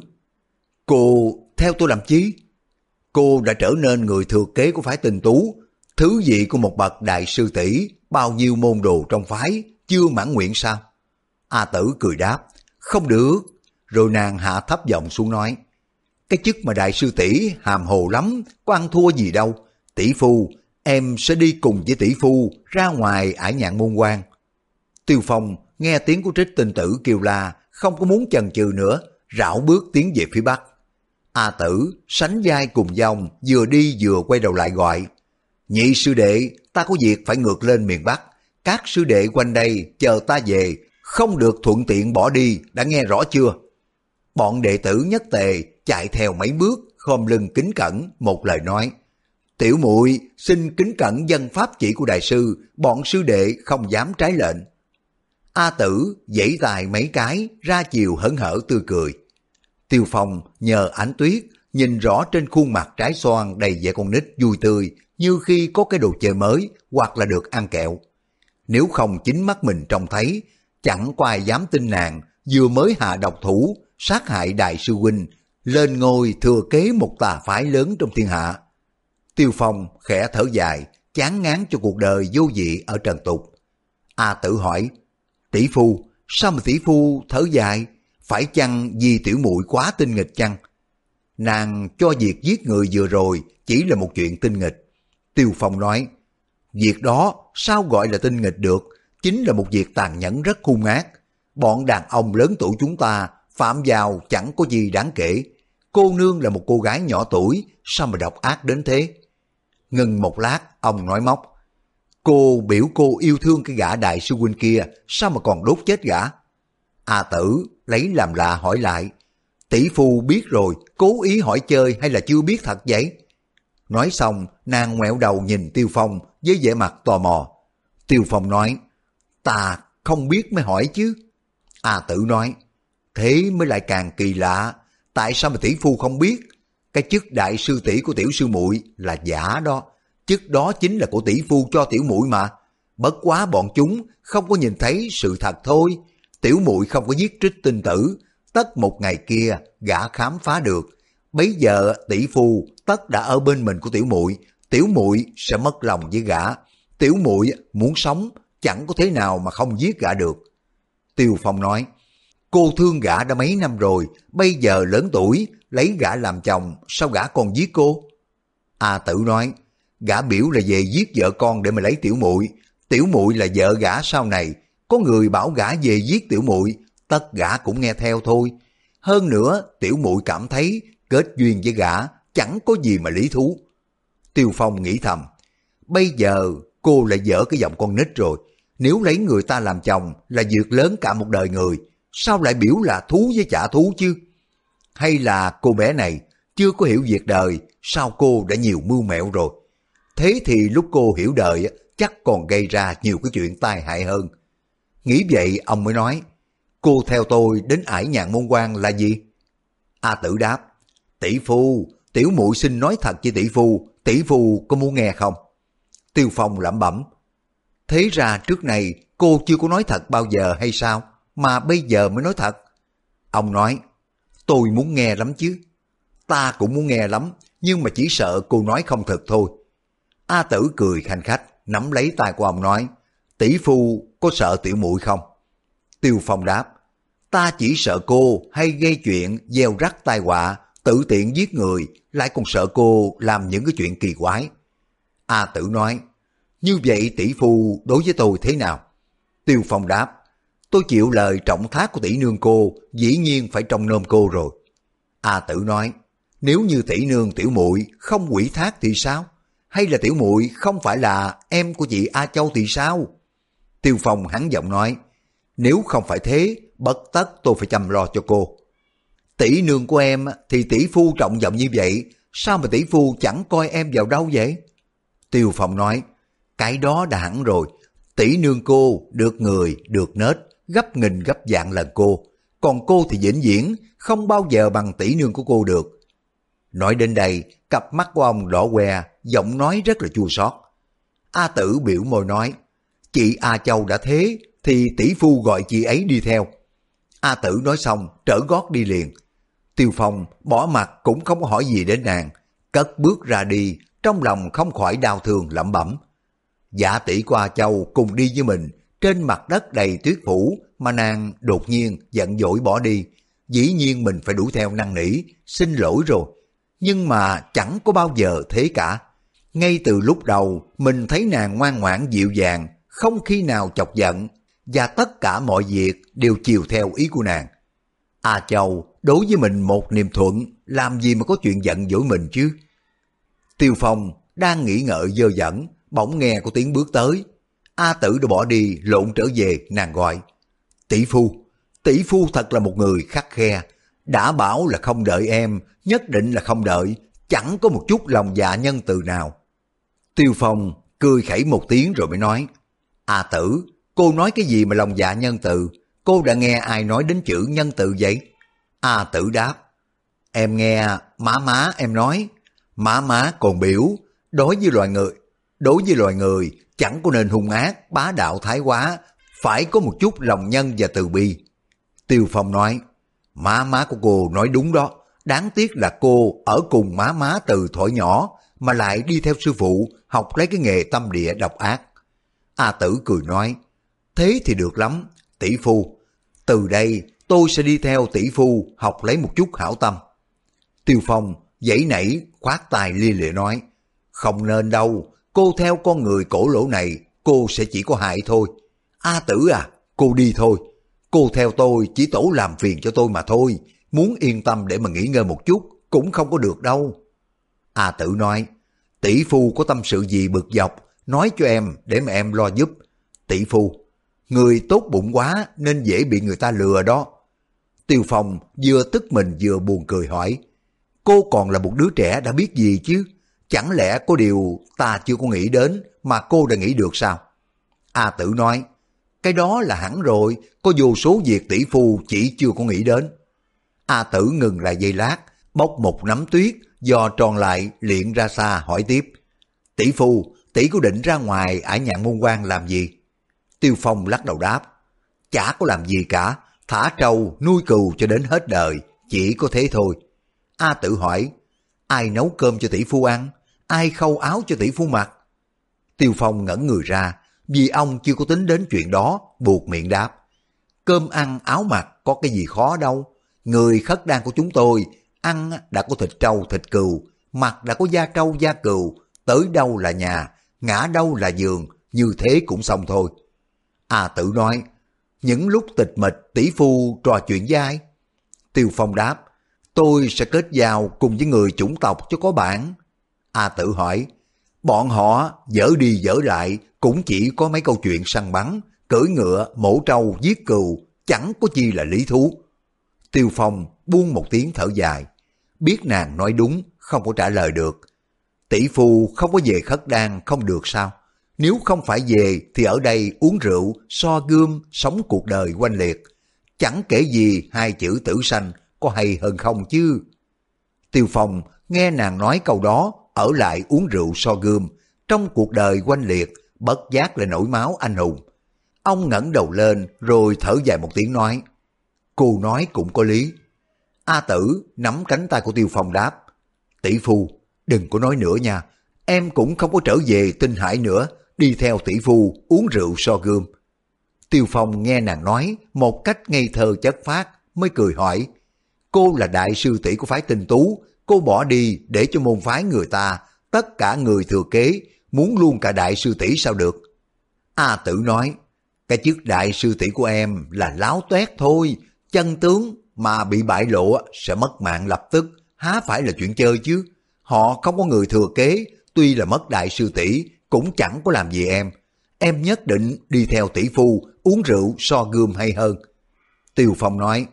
Cô theo tôi làm chí? Cô đã trở nên người thừa kế của phái tinh tú, thứ vị của một bậc đại sư tỷ bao nhiêu môn đồ trong phái, chưa mãn nguyện sao? A Tử cười đáp, không được. Rồi nàng hạ thấp giọng xuống nói, cái chức mà đại sư tỷ hàm hồ lắm, có ăn thua gì đâu. Tỷ phu, em sẽ đi cùng với tỷ phu ra ngoài ải nhạn môn quan. Tiêu Phong nghe tiếng của trích tinh tử kêu la, không có muốn chần chừ nữa, rảo bước tiến về phía bắc. A tử sánh vai cùng dòng, vừa đi vừa quay đầu lại gọi. Nhị sư đệ, ta có việc phải ngược lên miền Bắc. Các sư đệ quanh đây chờ ta về, không được thuận tiện bỏ đi, đã nghe rõ chưa? Bọn đệ tử nhất tề chạy theo mấy bước, khom lưng kính cẩn, một lời nói. Tiểu muội xin kính cẩn dân pháp chỉ của đại sư, bọn sư đệ không dám trái lệnh. A tử dãy tài mấy cái, ra chiều hấn hở tươi cười. Tiêu Phong nhờ ánh tuyết, nhìn rõ trên khuôn mặt trái xoan đầy vẻ con nít vui tươi, như khi có cái đồ chơi mới hoặc là được ăn kẹo. Nếu không chính mắt mình trông thấy, chẳng có ai dám tin nàng vừa mới hạ độc thủ, sát hại đại sư huynh, lên ngôi thừa kế một tà phái lớn trong thiên hạ. Tiêu Phong khẽ thở dài, chán ngán cho cuộc đời vô vị ở trần tục. A tử hỏi, tỷ phu, sao mà tỷ phu thở dài? Phải chăng vì tiểu muội quá tinh nghịch chăng? Nàng cho việc giết người vừa rồi chỉ là một chuyện tinh nghịch. Tiêu Phong nói, việc đó sao gọi là tinh nghịch được, chính là một việc tàn nhẫn rất hung ác. Bọn đàn ông lớn tuổi chúng ta phạm vào chẳng có gì đáng kể. Cô nương là một cô gái nhỏ tuổi, sao mà độc ác đến thế? Ngừng một lát, ông nói móc. Cô biểu cô yêu thương cái gã đại sư huynh kia, sao mà còn đốt chết gã? A tử lấy làm lạ hỏi lại. Tỷ phu biết rồi, cố ý hỏi chơi hay là chưa biết thật vậy? Nói xong, nàng ngoẹo đầu nhìn Tiêu Phong với vẻ mặt tò mò. Tiêu Phong nói, ta không biết mới hỏi chứ. A tử nói, thế mới lại càng kỳ lạ, tại sao mà tỷ phu không biết? Cái chức đại sư tỷ của tiểu sư muội là giả đó, chức đó chính là của tỷ phu cho tiểu muội mà. Bất quá bọn chúng không có nhìn thấy sự thật thôi. Tiểu muội không có giết trích tinh tử, tất một ngày kia gã khám phá được. Bấy giờ tỷ phu tất đã ở bên mình của tiểu muội, tiểu muội sẽ mất lòng với gã. Tiểu muội muốn sống chẳng có thế nào mà không giết gã được. Tiêu Phong nói, cô thương gã đã mấy năm rồi, bây giờ lớn tuổi, lấy gã làm chồng, sao gã còn giết cô? A tử nói, gã biểu là về giết vợ con để mà lấy tiểu muội tiểu muội là vợ gã sau này, có người bảo gã về giết tiểu muội tất gã cũng nghe theo thôi. Hơn nữa, tiểu muội cảm thấy kết duyên với gã chẳng có gì mà lý thú. Tiêu Phong nghĩ thầm, bây giờ cô lại dở cái giọng con nít rồi, nếu lấy người ta làm chồng là việc lớn cả một đời người, sao lại biểu là thú với trả thú chứ? Hay là cô bé này chưa có hiểu việc đời, sao cô đã nhiều mưu mẹo rồi? Thế thì lúc cô hiểu đời chắc còn gây ra nhiều cái chuyện tai hại hơn. Nghĩ vậy ông mới nói, cô theo tôi đến ải nhạn môn quan là gì? A tử đáp, tỷ phu, tiểu muội xin nói thật với tỷ phu, tỷ phu có muốn nghe không? Tiêu Phong lẩm bẩm, thế ra trước này cô chưa có nói thật bao giờ hay sao, mà bây giờ mới nói thật. Ông nói, tôi muốn nghe lắm chứ. Ta cũng muốn nghe lắm, nhưng mà chỉ sợ cô nói không thật thôi. A tử cười khanh khách, nắm lấy tay của ông nói, tỷ phu có sợ tiểu muội không? Tiêu Phong đáp, ta chỉ sợ cô hay gây chuyện gieo rắc tai họa, tự tiện giết người, lại còn sợ cô làm những cái chuyện kỳ quái. A tử nói, như vậy tỷ phu đối với tôi thế nào? Tiêu Phong đáp, tôi chịu lời trọng thác của tỷ nương cô, dĩ nhiên phải trông nôm cô rồi. A tử nói, nếu như tỷ nương tiểu muội không quỷ thác thì sao? Hay là tiểu muội không phải là em của chị A Châu thì sao? Tiêu Phong hắn giọng nói, nếu không phải thế, bất tất tôi phải chăm lo cho cô. Tỷ nương của em thì tỷ phu trọng vọng như vậy, sao mà tỷ phu chẳng coi em vào đâu vậy? Tiêu Phong nói, cái đó đã hẳn rồi, tỷ nương cô được người, được nết, gấp nghìn gấp dạng lần cô. Còn cô thì vĩnh viễn, không bao giờ bằng tỷ nương của cô được. Nói đến đây, cặp mắt của ông đỏ que, giọng nói rất là chua xót. A tử biểu môi nói, chị A Châu đã thế, thì tỷ phu gọi chị ấy đi theo. A tử nói xong, trở gót đi liền. Tiêu Phong bỏ mặt cũng không có hỏi gì đến nàng, cất bước ra đi, trong lòng không khỏi đau thương lẩm bẩm. Giả tỷ của A Châu cùng đi với mình, trên mặt đất đầy tuyết phủ mà nàng đột nhiên giận dỗi bỏ đi. Dĩ nhiên mình phải đuổi theo năn nỉ, xin lỗi rồi. Nhưng mà chẳng có bao giờ thế cả. Ngay từ lúc đầu, mình thấy nàng ngoan ngoãn dịu dàng, không khi nào chọc giận, và tất cả mọi việc đều chiều theo ý của nàng. A Châu đối với mình một niềm thuận, làm gì mà có chuyện giận dỗi mình chứ? Tiêu Phong đang nghĩ ngợi dơ dẫn, bỗng nghe có tiếng bước tới. A Tử đã bỏ đi, lộn trở về, nàng gọi. Tỷ Phu, tỷ Phu thật là một người khắc khe, đã bảo là không đợi em, nhất định là không đợi, chẳng có một chút lòng dạ nhân từ nào. Tiêu Phong cười khẩy một tiếng rồi mới nói, A Tử, cô nói cái gì mà lòng dạ nhân từ, cô đã nghe ai nói đến chữ nhân từ vậy? A Tử đáp, em nghe má má em nói, má má còn biểu, đối với loài người, đối với loài người chẳng có nên hung ác, bá đạo thái quá, phải có một chút lòng nhân và từ bi. Tiêu Phong nói, má má của cô nói đúng đó, đáng tiếc là cô ở cùng má má từ thổi nhỏ, mà lại đi theo sư phụ học lấy cái nghề tâm địa độc ác. A tử cười nói, thế thì được lắm, tỷ phu, từ đây tôi sẽ đi theo tỷ phu học lấy một chút hảo tâm. Tiêu Phong dãy nảy khoát tài lia lịa nói, không nên đâu, cô theo con người cổ lỗ này, cô sẽ chỉ có hại thôi. A tử à, cô đi thôi, cô theo tôi chỉ tổ làm phiền cho tôi mà thôi, muốn yên tâm để mà nghỉ ngơi một chút, cũng không có được đâu. A tử nói, tỷ phu có tâm sự gì bực dọc, nói cho em để mà em lo giúp. Tỷ phu, người tốt bụng quá nên dễ bị người ta lừa đó. Tiêu Phong vừa tức mình vừa buồn cười hỏi, cô còn là một đứa trẻ đã biết gì chứ? Chẳng lẽ có điều ta chưa có nghĩ đến mà cô đã nghĩ được sao? A tử nói, cái đó là hẳn rồi, có vô số việc tỷ phu chỉ chưa có nghĩ đến. A tử ngừng lại giây lát, bốc một nắm tuyết, do tròn lại liện ra xa hỏi tiếp. Tỷ phu, tỷ có định ra ngoài ở nhạn môn quan làm gì? Tiêu Phong lắc đầu đáp, chả có làm gì cả, thả trâu, nuôi cừu cho đến hết đời, chỉ có thế thôi. A tự hỏi, ai nấu cơm cho tỷ phu ăn, ai khâu áo cho tỷ phu mặc? Tiêu Phong ngẩn người ra, vì ông chưa có tính đến chuyện đó, buộc miệng đáp. cơm ăn áo mặc có cái gì khó đâu. Người khất đan của chúng tôi, ăn đã có thịt trâu thịt cừu, mặc đã có da trâu da cừu, tới đâu là nhà, ngã đâu là giường, như thế cũng xong thôi. A tử nói, những lúc tịch mịch tỷ phu trò chuyện với ai? Tiêu Phong đáp, tôi sẽ kết giao cùng với người chủng tộc cho có bản. A tử hỏi, bọn họ dở đi dở lại cũng chỉ có mấy câu chuyện săn bắn, cưỡi ngựa, mổ trâu, giết cừu, chẳng có chi là lý thú. Tiêu Phong buông một tiếng thở dài, biết nàng nói đúng, không có trả lời được. Tỷ phu không có về khất đan không được sao? Nếu không phải về thì ở đây uống rượu, so gươm, sống cuộc đời quanh liệt. Chẳng kể gì hai chữ tử sanh có hay hơn không chứ. Tiêu Phong nghe nàng nói câu đó, ở lại uống rượu so gươm, trong cuộc đời quanh liệt, bất giác lại nổi máu anh hùng. Ông ngẩng đầu lên rồi thở dài một tiếng nói, cô nói cũng có lý. A tử nắm cánh tay của Tiêu Phong đáp, tỷ phu, đừng có nói nữa nha, em cũng không có trở về tinh hải nữa, đi theo tỷ phu uống rượu so gươm. Tiêu Phong nghe nàng nói một cách ngây thơ chất phát mới cười hỏi, cô là đại sư tỷ của phái tinh tú, cô bỏ đi để cho môn phái người ta, tất cả người thừa kế, muốn luôn cả đại sư tỷ sao được. A tử nói, cái chức đại sư tỷ của em là láo toét thôi, chân tướng mà bị bại lộ sẽ mất mạng lập tức, há phải là chuyện chơi chứ. Họ không có người thừa kế, tuy là mất đại sư tỷ cũng chẳng có làm gì em. Em nhất định đi theo tỷ phu uống rượu so gươm hay hơn. Tiêu Phong nói,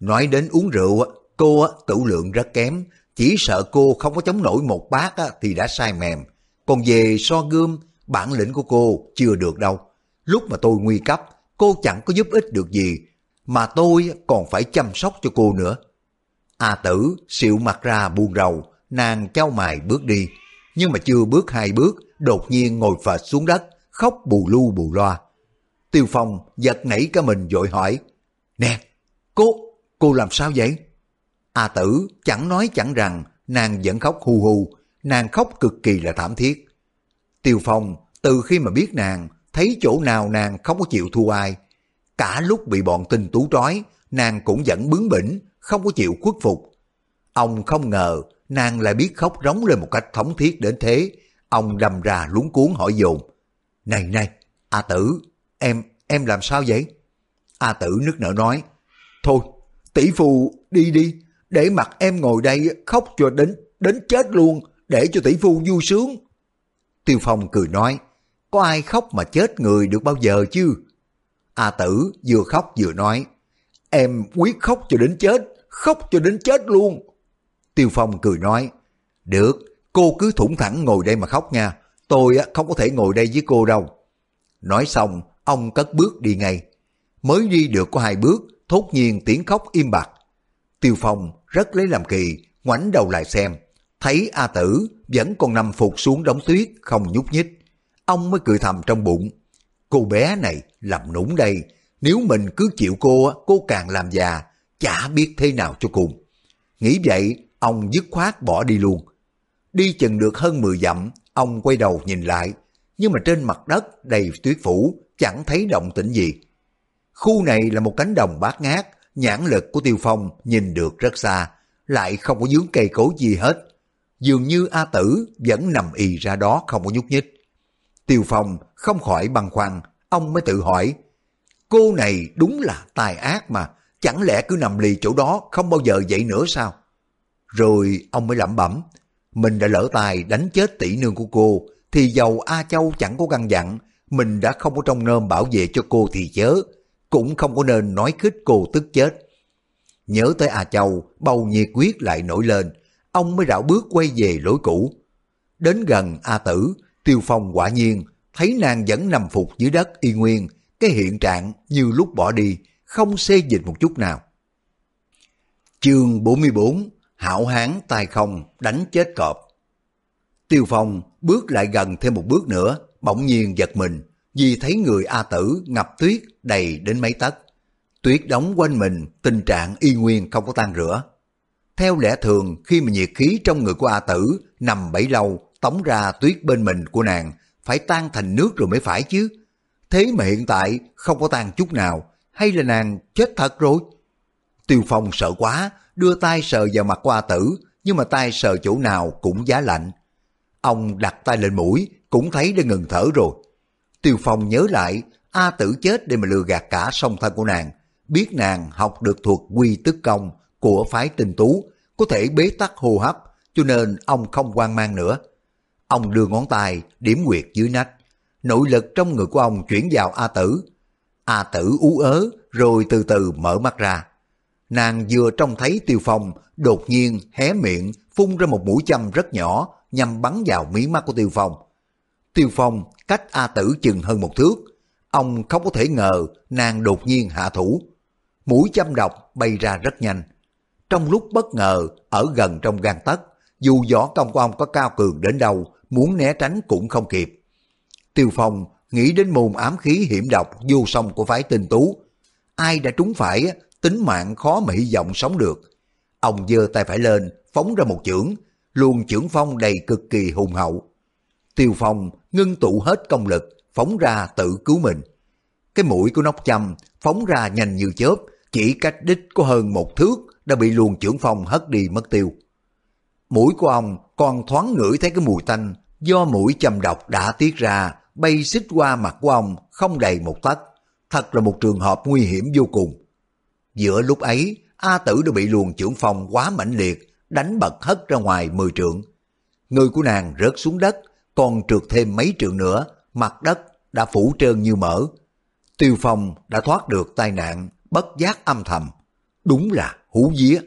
nói đến uống rượu, cô tử lượng rất kém, chỉ sợ cô không có chống nổi một bát thì đã sai mềm. Còn về so gươm, bản lĩnh của cô chưa được đâu. Lúc mà tôi nguy cấp, cô chẳng có giúp ích được gì, mà tôi còn phải chăm sóc cho cô nữa. A tử xịu mặt ra buồn rầu, nàng trao mài bước đi, nhưng mà chưa bước hai bước, đột nhiên ngồi phệt xuống đất, khóc bù lu bù loa. Tiêu Phong giật nảy cả mình vội hỏi, Nè, cô, cô làm sao vậy? A tử chẳng nói chẳng rằng, nàng vẫn khóc hù hù nàng khóc cực kỳ là thảm thiết. Tiêu Phong từ khi mà biết nàng, thấy chỗ nào nàng không có chịu thua ai. Cả lúc bị bọn tinh tú trói, nàng cũng vẫn bướng bỉnh, không có chịu khuất phục. Ông không ngờ nàng lại biết khóc rống lên một cách thống thiết đến thế. Ông đầm ra lúng cuốn hỏi dồn. Này này, A Tử, em, em làm sao vậy? A Tử nước nở nói. Thôi, tỷ phu đi đi, để mặt em ngồi đây khóc cho đến đến chết luôn, để cho tỷ phu vui sướng. Tiêu Phong cười nói, có ai khóc mà chết người được bao giờ chứ? A Tử vừa khóc vừa nói, em quyết khóc cho đến chết, khóc cho đến chết luôn. Tiêu Phong cười nói, được, cô cứ thủng thẳng ngồi đây mà khóc nha, tôi không có thể ngồi đây với cô đâu. Nói xong, ông cất bước đi ngay. Mới đi được có hai bước, thốt nhiên tiếng khóc im bặt. Tiêu Phong rất lấy làm kỳ, ngoảnh đầu lại xem, thấy A Tử vẫn còn nằm phục xuống đống tuyết không nhúc nhích. Ông mới cười thầm trong bụng, cô bé này làm nũng đây, nếu mình cứ chịu cô, cô càng làm già, chả biết thế nào cho cùng. Nghĩ vậy, ông dứt khoát bỏ đi luôn. Đi chừng được hơn 10 dặm, ông quay đầu nhìn lại, nhưng mà trên mặt đất đầy tuyết phủ, chẳng thấy động tĩnh gì. Khu này là một cánh đồng bát ngát, nhãn lực của Tiêu Phong nhìn được rất xa, lại không có dướng cây cối gì hết. Dường như A Tử vẫn nằm ì ra đó không có nhúc nhích. Tiêu Phong không khỏi băn khoăn, ông mới tự hỏi, cô này đúng là tài ác mà, chẳng lẽ cứ nằm lì chỗ đó không bao giờ dậy nữa sao? Rồi ông mới lẩm bẩm, mình đã lỡ tài đánh chết tỷ nương của cô, thì giàu A Châu chẳng có căn dặn, mình đã không có trong nơm bảo vệ cho cô thì chớ, cũng không có nên nói khích cô tức chết. Nhớ tới A Châu, bầu nhiệt quyết lại nổi lên, ông mới rảo bước quay về lối cũ. Đến gần A Tử, Tiêu Phong quả nhiên thấy nàng vẫn nằm phục dưới đất y nguyên, cái hiện trạng như lúc bỏ đi, không xê dịch một chút nào. Chương 44 Hảo hán tay không đánh chết cọp Tiêu Phong bước lại gần thêm một bước nữa, bỗng nhiên giật mình, vì thấy người A Tử ngập tuyết đầy đến mấy tấc. Tuyết đóng quanh mình, tình trạng y nguyên không có tan rửa. Theo lẽ thường, khi mà nhiệt khí trong người của A Tử nằm bẫy lâu, tống ra tuyết bên mình của nàng, phải tan thành nước rồi mới phải chứ. Thế mà hiện tại không có tan chút nào, hay là nàng chết thật rồi? Tiêu Phong sợ quá, đưa tay sờ vào mặt của A Tử, nhưng mà tay sờ chỗ nào cũng giá lạnh. Ông đặt tay lên mũi, cũng thấy đã ngừng thở rồi. Tiêu Phong nhớ lại, A Tử chết để mà lừa gạt cả song thân của nàng, biết nàng học được thuộc quy tức công của phái tinh tú, có thể bế tắc hô hấp, cho nên ông không quan mang nữa. Ông đưa ngón tay, điểm nguyệt dưới nách. Nội lực trong người của ông chuyển vào A Tử. A Tử ú ớ, rồi từ từ mở mắt ra. Nàng vừa trông thấy Tiêu Phong, đột nhiên hé miệng, phun ra một mũi châm rất nhỏ, nhằm bắn vào mí mắt của Tiêu Phong. Tiêu Phong cách A Tử chừng hơn một thước. Ông không có thể ngờ nàng đột nhiên hạ thủ. Mũi châm độc bay ra rất nhanh. Trong lúc bất ngờ, ở gần trong gan tấc, dù võ công của ông có cao cường đến đâu, muốn né tránh cũng không kịp. Tiêu Phong nghĩ đến môn ám khí hiểm độc vô song của phái tinh tú. Ai đã trúng phải, tính mạng khó mà hy vọng sống được. Ông giơ tay phải lên, phóng ra một chưởng, luồng chưởng phong đầy cực kỳ hùng hậu. Tiêu Phong ngưng tụ hết công lực, phóng ra tự cứu mình. Cái mũi của nóc châm phóng ra nhanh như chớp, chỉ cách đích có hơn một thước đã bị luồng chưởng phong hất đi mất tiêu. Mũi của ông còn thoáng ngửi thấy cái mùi tanh do mũi châm độc đã tiết ra bay xích qua mặt của ông không đầy một tấc. Thật là một trường hợp nguy hiểm vô cùng. Giữa lúc ấy, A Tử đã bị luồng trưởng phong quá mạnh liệt, đánh bật hất ra ngoài mười trượng. Người của nàng rớt xuống đất, còn trượt thêm mấy trượng nữa, mặt đất đã phủ trơn như mỡ. Tiêu Phong đã thoát được tai nạn, bất giác âm thầm. Đúng là hú vía.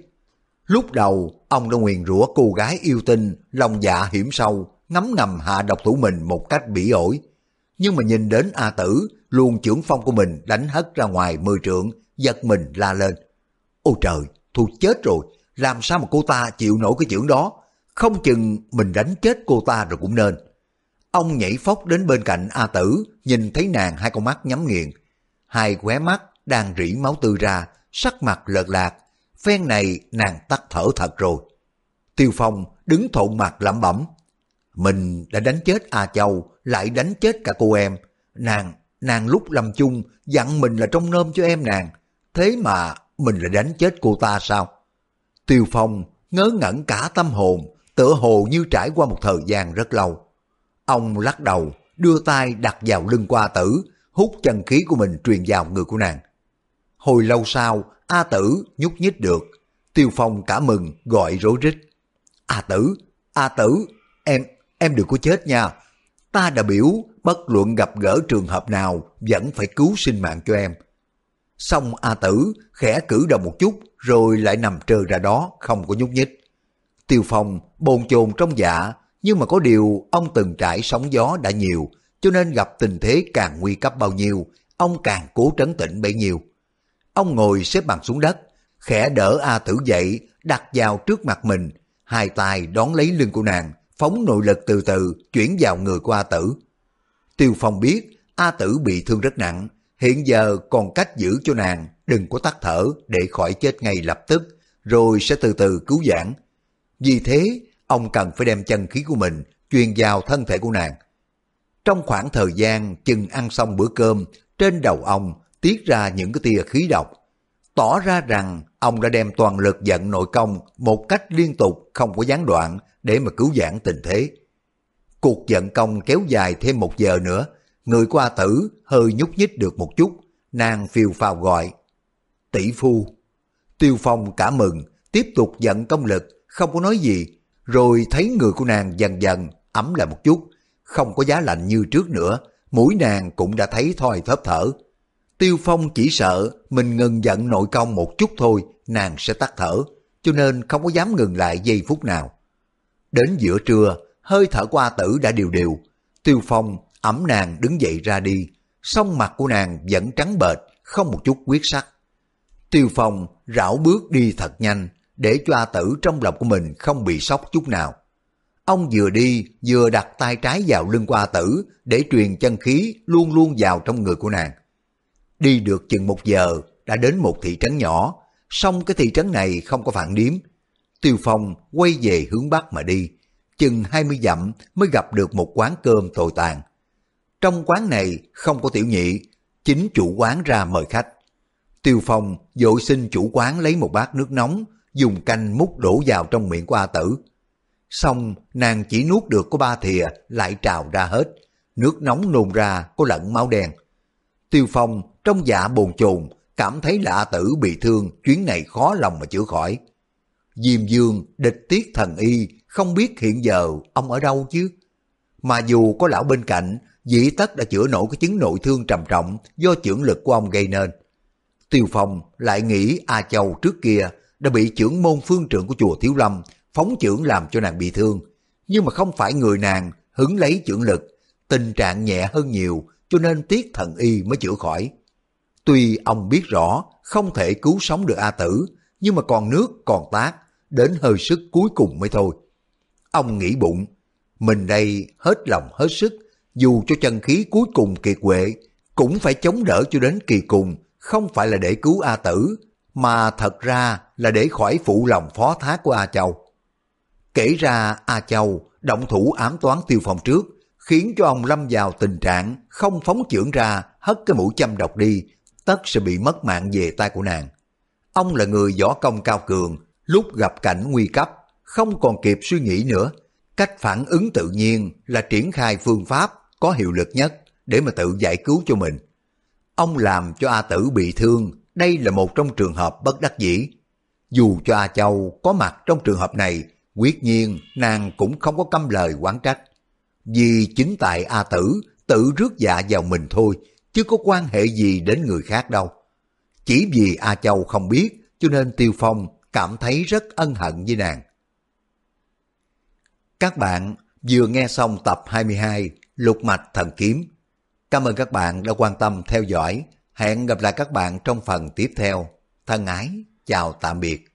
Lúc đầu, ông đã nguyền rủa cô gái yêu tinh, lòng dạ hiểm sâu, ngấm ngầm hạ độc thủ mình một cách bỉ ổi. Nhưng mà nhìn đến A Tử, luôn trưởng phong của mình đánh hất ra ngoài mười trượng, giật mình la lên. Ôi trời, Thu chết rồi, làm sao mà cô ta chịu nổi cái chưởng đó? Không chừng mình đánh chết cô ta rồi cũng nên. Ông nhảy phóc đến bên cạnh A Tử, nhìn thấy nàng hai con mắt nhắm nghiền. Hai khóe mắt đang rỉ máu tươi ra, sắc mặt lợt lạc. Phen này nàng tắt thở thật rồi. Tiêu Phong đứng thộn mặt lẩm bẩm. Mình đã đánh chết A Châu, lại đánh chết cả cô em. Nàng, nàng lúc lâm chung dặn mình là trông nôm cho em nàng. Thế mà mình lại đánh chết cô ta sao? Tiêu Phong ngớ ngẩn cả tâm hồn, tựa hồ như trải qua một thời gian rất lâu. Ông lắc đầu, đưa tay đặt vào lưng qua tử, hút chân khí của mình truyền vào người của nàng. Hồi lâu sau, A tử nhúc nhích được. Tiêu Phong cả mừng, gọi rối rít. A tử, A tử, em, em đừng có chết nha. Ta đã biểu, bất luận gặp gỡ trường hợp nào, vẫn phải cứu sinh mạng cho em. Xong A tử khẽ cử động một chút, rồi lại nằm trơ ra đó, không có nhúc nhích. Tiêu Phong bồn chồn trong dạ, nhưng mà có điều ông từng trải sóng gió đã nhiều, cho nên gặp tình thế càng nguy cấp bao nhiêu, ông càng cố trấn tĩnh bấy nhiêu. Ông ngồi xếp bằng xuống đất, khẽ đỡ A Tử dậy, đặt vào trước mặt mình, hai tay đón lấy lưng của nàng, phóng nội lực từ từ chuyển vào người của A Tử. Tiêu Phong biết A Tử bị thương rất nặng, hiện giờ còn cách giữ cho nàng đừng có tắt thở để khỏi chết ngay lập tức, rồi sẽ từ từ cứu giãn. Vì thế, ông cần phải đem chân khí của mình truyền vào thân thể của nàng. Trong khoảng thời gian chừng ăn xong bữa cơm, trên đầu ông tiết ra những cái tia khí độc, tỏ ra rằng ông đã đem toàn lực giận nội công một cách liên tục không có gián đoạn để mà cứu giãn tình thế. Cuộc giận công kéo dài thêm một giờ nữa, người qua tử hơi nhúc nhích được một chút, nàng phiêu phào gọi. Tỷ phu. Tiêu Phong cả mừng, tiếp tục giận công lực, không có nói gì, rồi thấy người của nàng dần dần ấm lại một chút, không có giá lạnh như trước nữa, mũi nàng cũng đã thấy thoi thớp thở. Tiêu Phong chỉ sợ mình ngừng giận nội công một chút thôi, nàng sẽ tắt thở, cho nên không có dám ngừng lại giây phút nào. Đến giữa trưa, hơi thở qua tử đã đều đều. Tiêu Phong ẩm nàng đứng dậy ra đi, song mặt của nàng vẫn trắng bệch, không một chút quyết sắc. Tiêu Phong rảo bước đi thật nhanh, để cho A Tử trong lòng của mình không bị sốc chút nào. Ông vừa đi vừa đặt tay trái vào lưng của A Tử để truyền chân khí luôn luôn vào trong người của nàng. Đi được chừng một giờ đã đến một thị trấn nhỏ, song cái thị trấn này không có phản điếm. Tiêu Phong quay về hướng Bắc mà đi, chừng 20 dặm mới gặp được một quán cơm tồi tàn. Trong quán này không có tiểu nhị, chính chủ quán ra mời khách. Tiêu Phong dội xin chủ quán lấy một bát nước nóng, dùng canh múc đổ vào trong miệng của A Tử. Xong, nàng chỉ nuốt được có ba thìa, lại trào ra hết. Nước nóng nôn ra có lẫn máu đen. Tiêu Phong trong dạ bồn chồn, cảm thấy là A Tử bị thương, chuyến này khó lòng mà chữa khỏi. Diêm Dương địch tiết thần y, không biết hiện giờ ông ở đâu chứ. Mà dù có lão bên cạnh, dĩ tất đã chữa nổi cái chứng nội thương trầm trọng do trưởng lực của ông gây nên. Tiêu Phong lại nghĩ A Châu trước kia đã bị trưởng môn phương trưởng của chùa Thiếu Lâm phóng trưởng làm cho nàng bị thương. Nhưng mà không phải người nàng hứng lấy trưởng lực, tình trạng nhẹ hơn nhiều cho nên tiết thần y mới chữa khỏi. Tuy ông biết rõ không thể cứu sống được A Tử, nhưng mà còn nước còn tác, đến hơi sức cuối cùng mới thôi. Ông nghĩ bụng, mình đây hết lòng hết sức, dù cho chân khí cuối cùng kiệt quệ, cũng phải chống đỡ cho đến kỳ cùng, không phải là để cứu A Tử, mà thật ra là để khỏi phụ lòng phó thác của A Châu. Kể ra A Châu động thủ ám toán tiêu phòng trước, khiến cho ông lâm vào tình trạng không phóng trưởng ra hất cái mũi châm độc đi, tất sẽ bị mất mạng về tay của nàng. Ông là người võ công cao cường, lúc gặp cảnh nguy cấp, không còn kịp suy nghĩ nữa. Cách phản ứng tự nhiên là triển khai phương pháp có hiệu lực nhất để mà tự giải cứu cho mình. Ông làm cho A Tử bị thương, đây là một trong trường hợp bất đắc dĩ. Dù cho A Châu có mặt trong trường hợp này, quyết nhiên nàng cũng không có căm lời quán trách. Vì chính tại A Tử tự rước dạ vào mình thôi, chứ có quan hệ gì đến người khác đâu. Chỉ vì A Châu không biết, cho nên Tiêu Phong cảm thấy rất ân hận với nàng. Các bạn vừa nghe xong tập 22 Lục Mạch Thần Kiếm. Cảm ơn các bạn đã quan tâm theo dõi. Hẹn gặp lại các bạn trong phần tiếp theo. Thân ái, chào tạm biệt.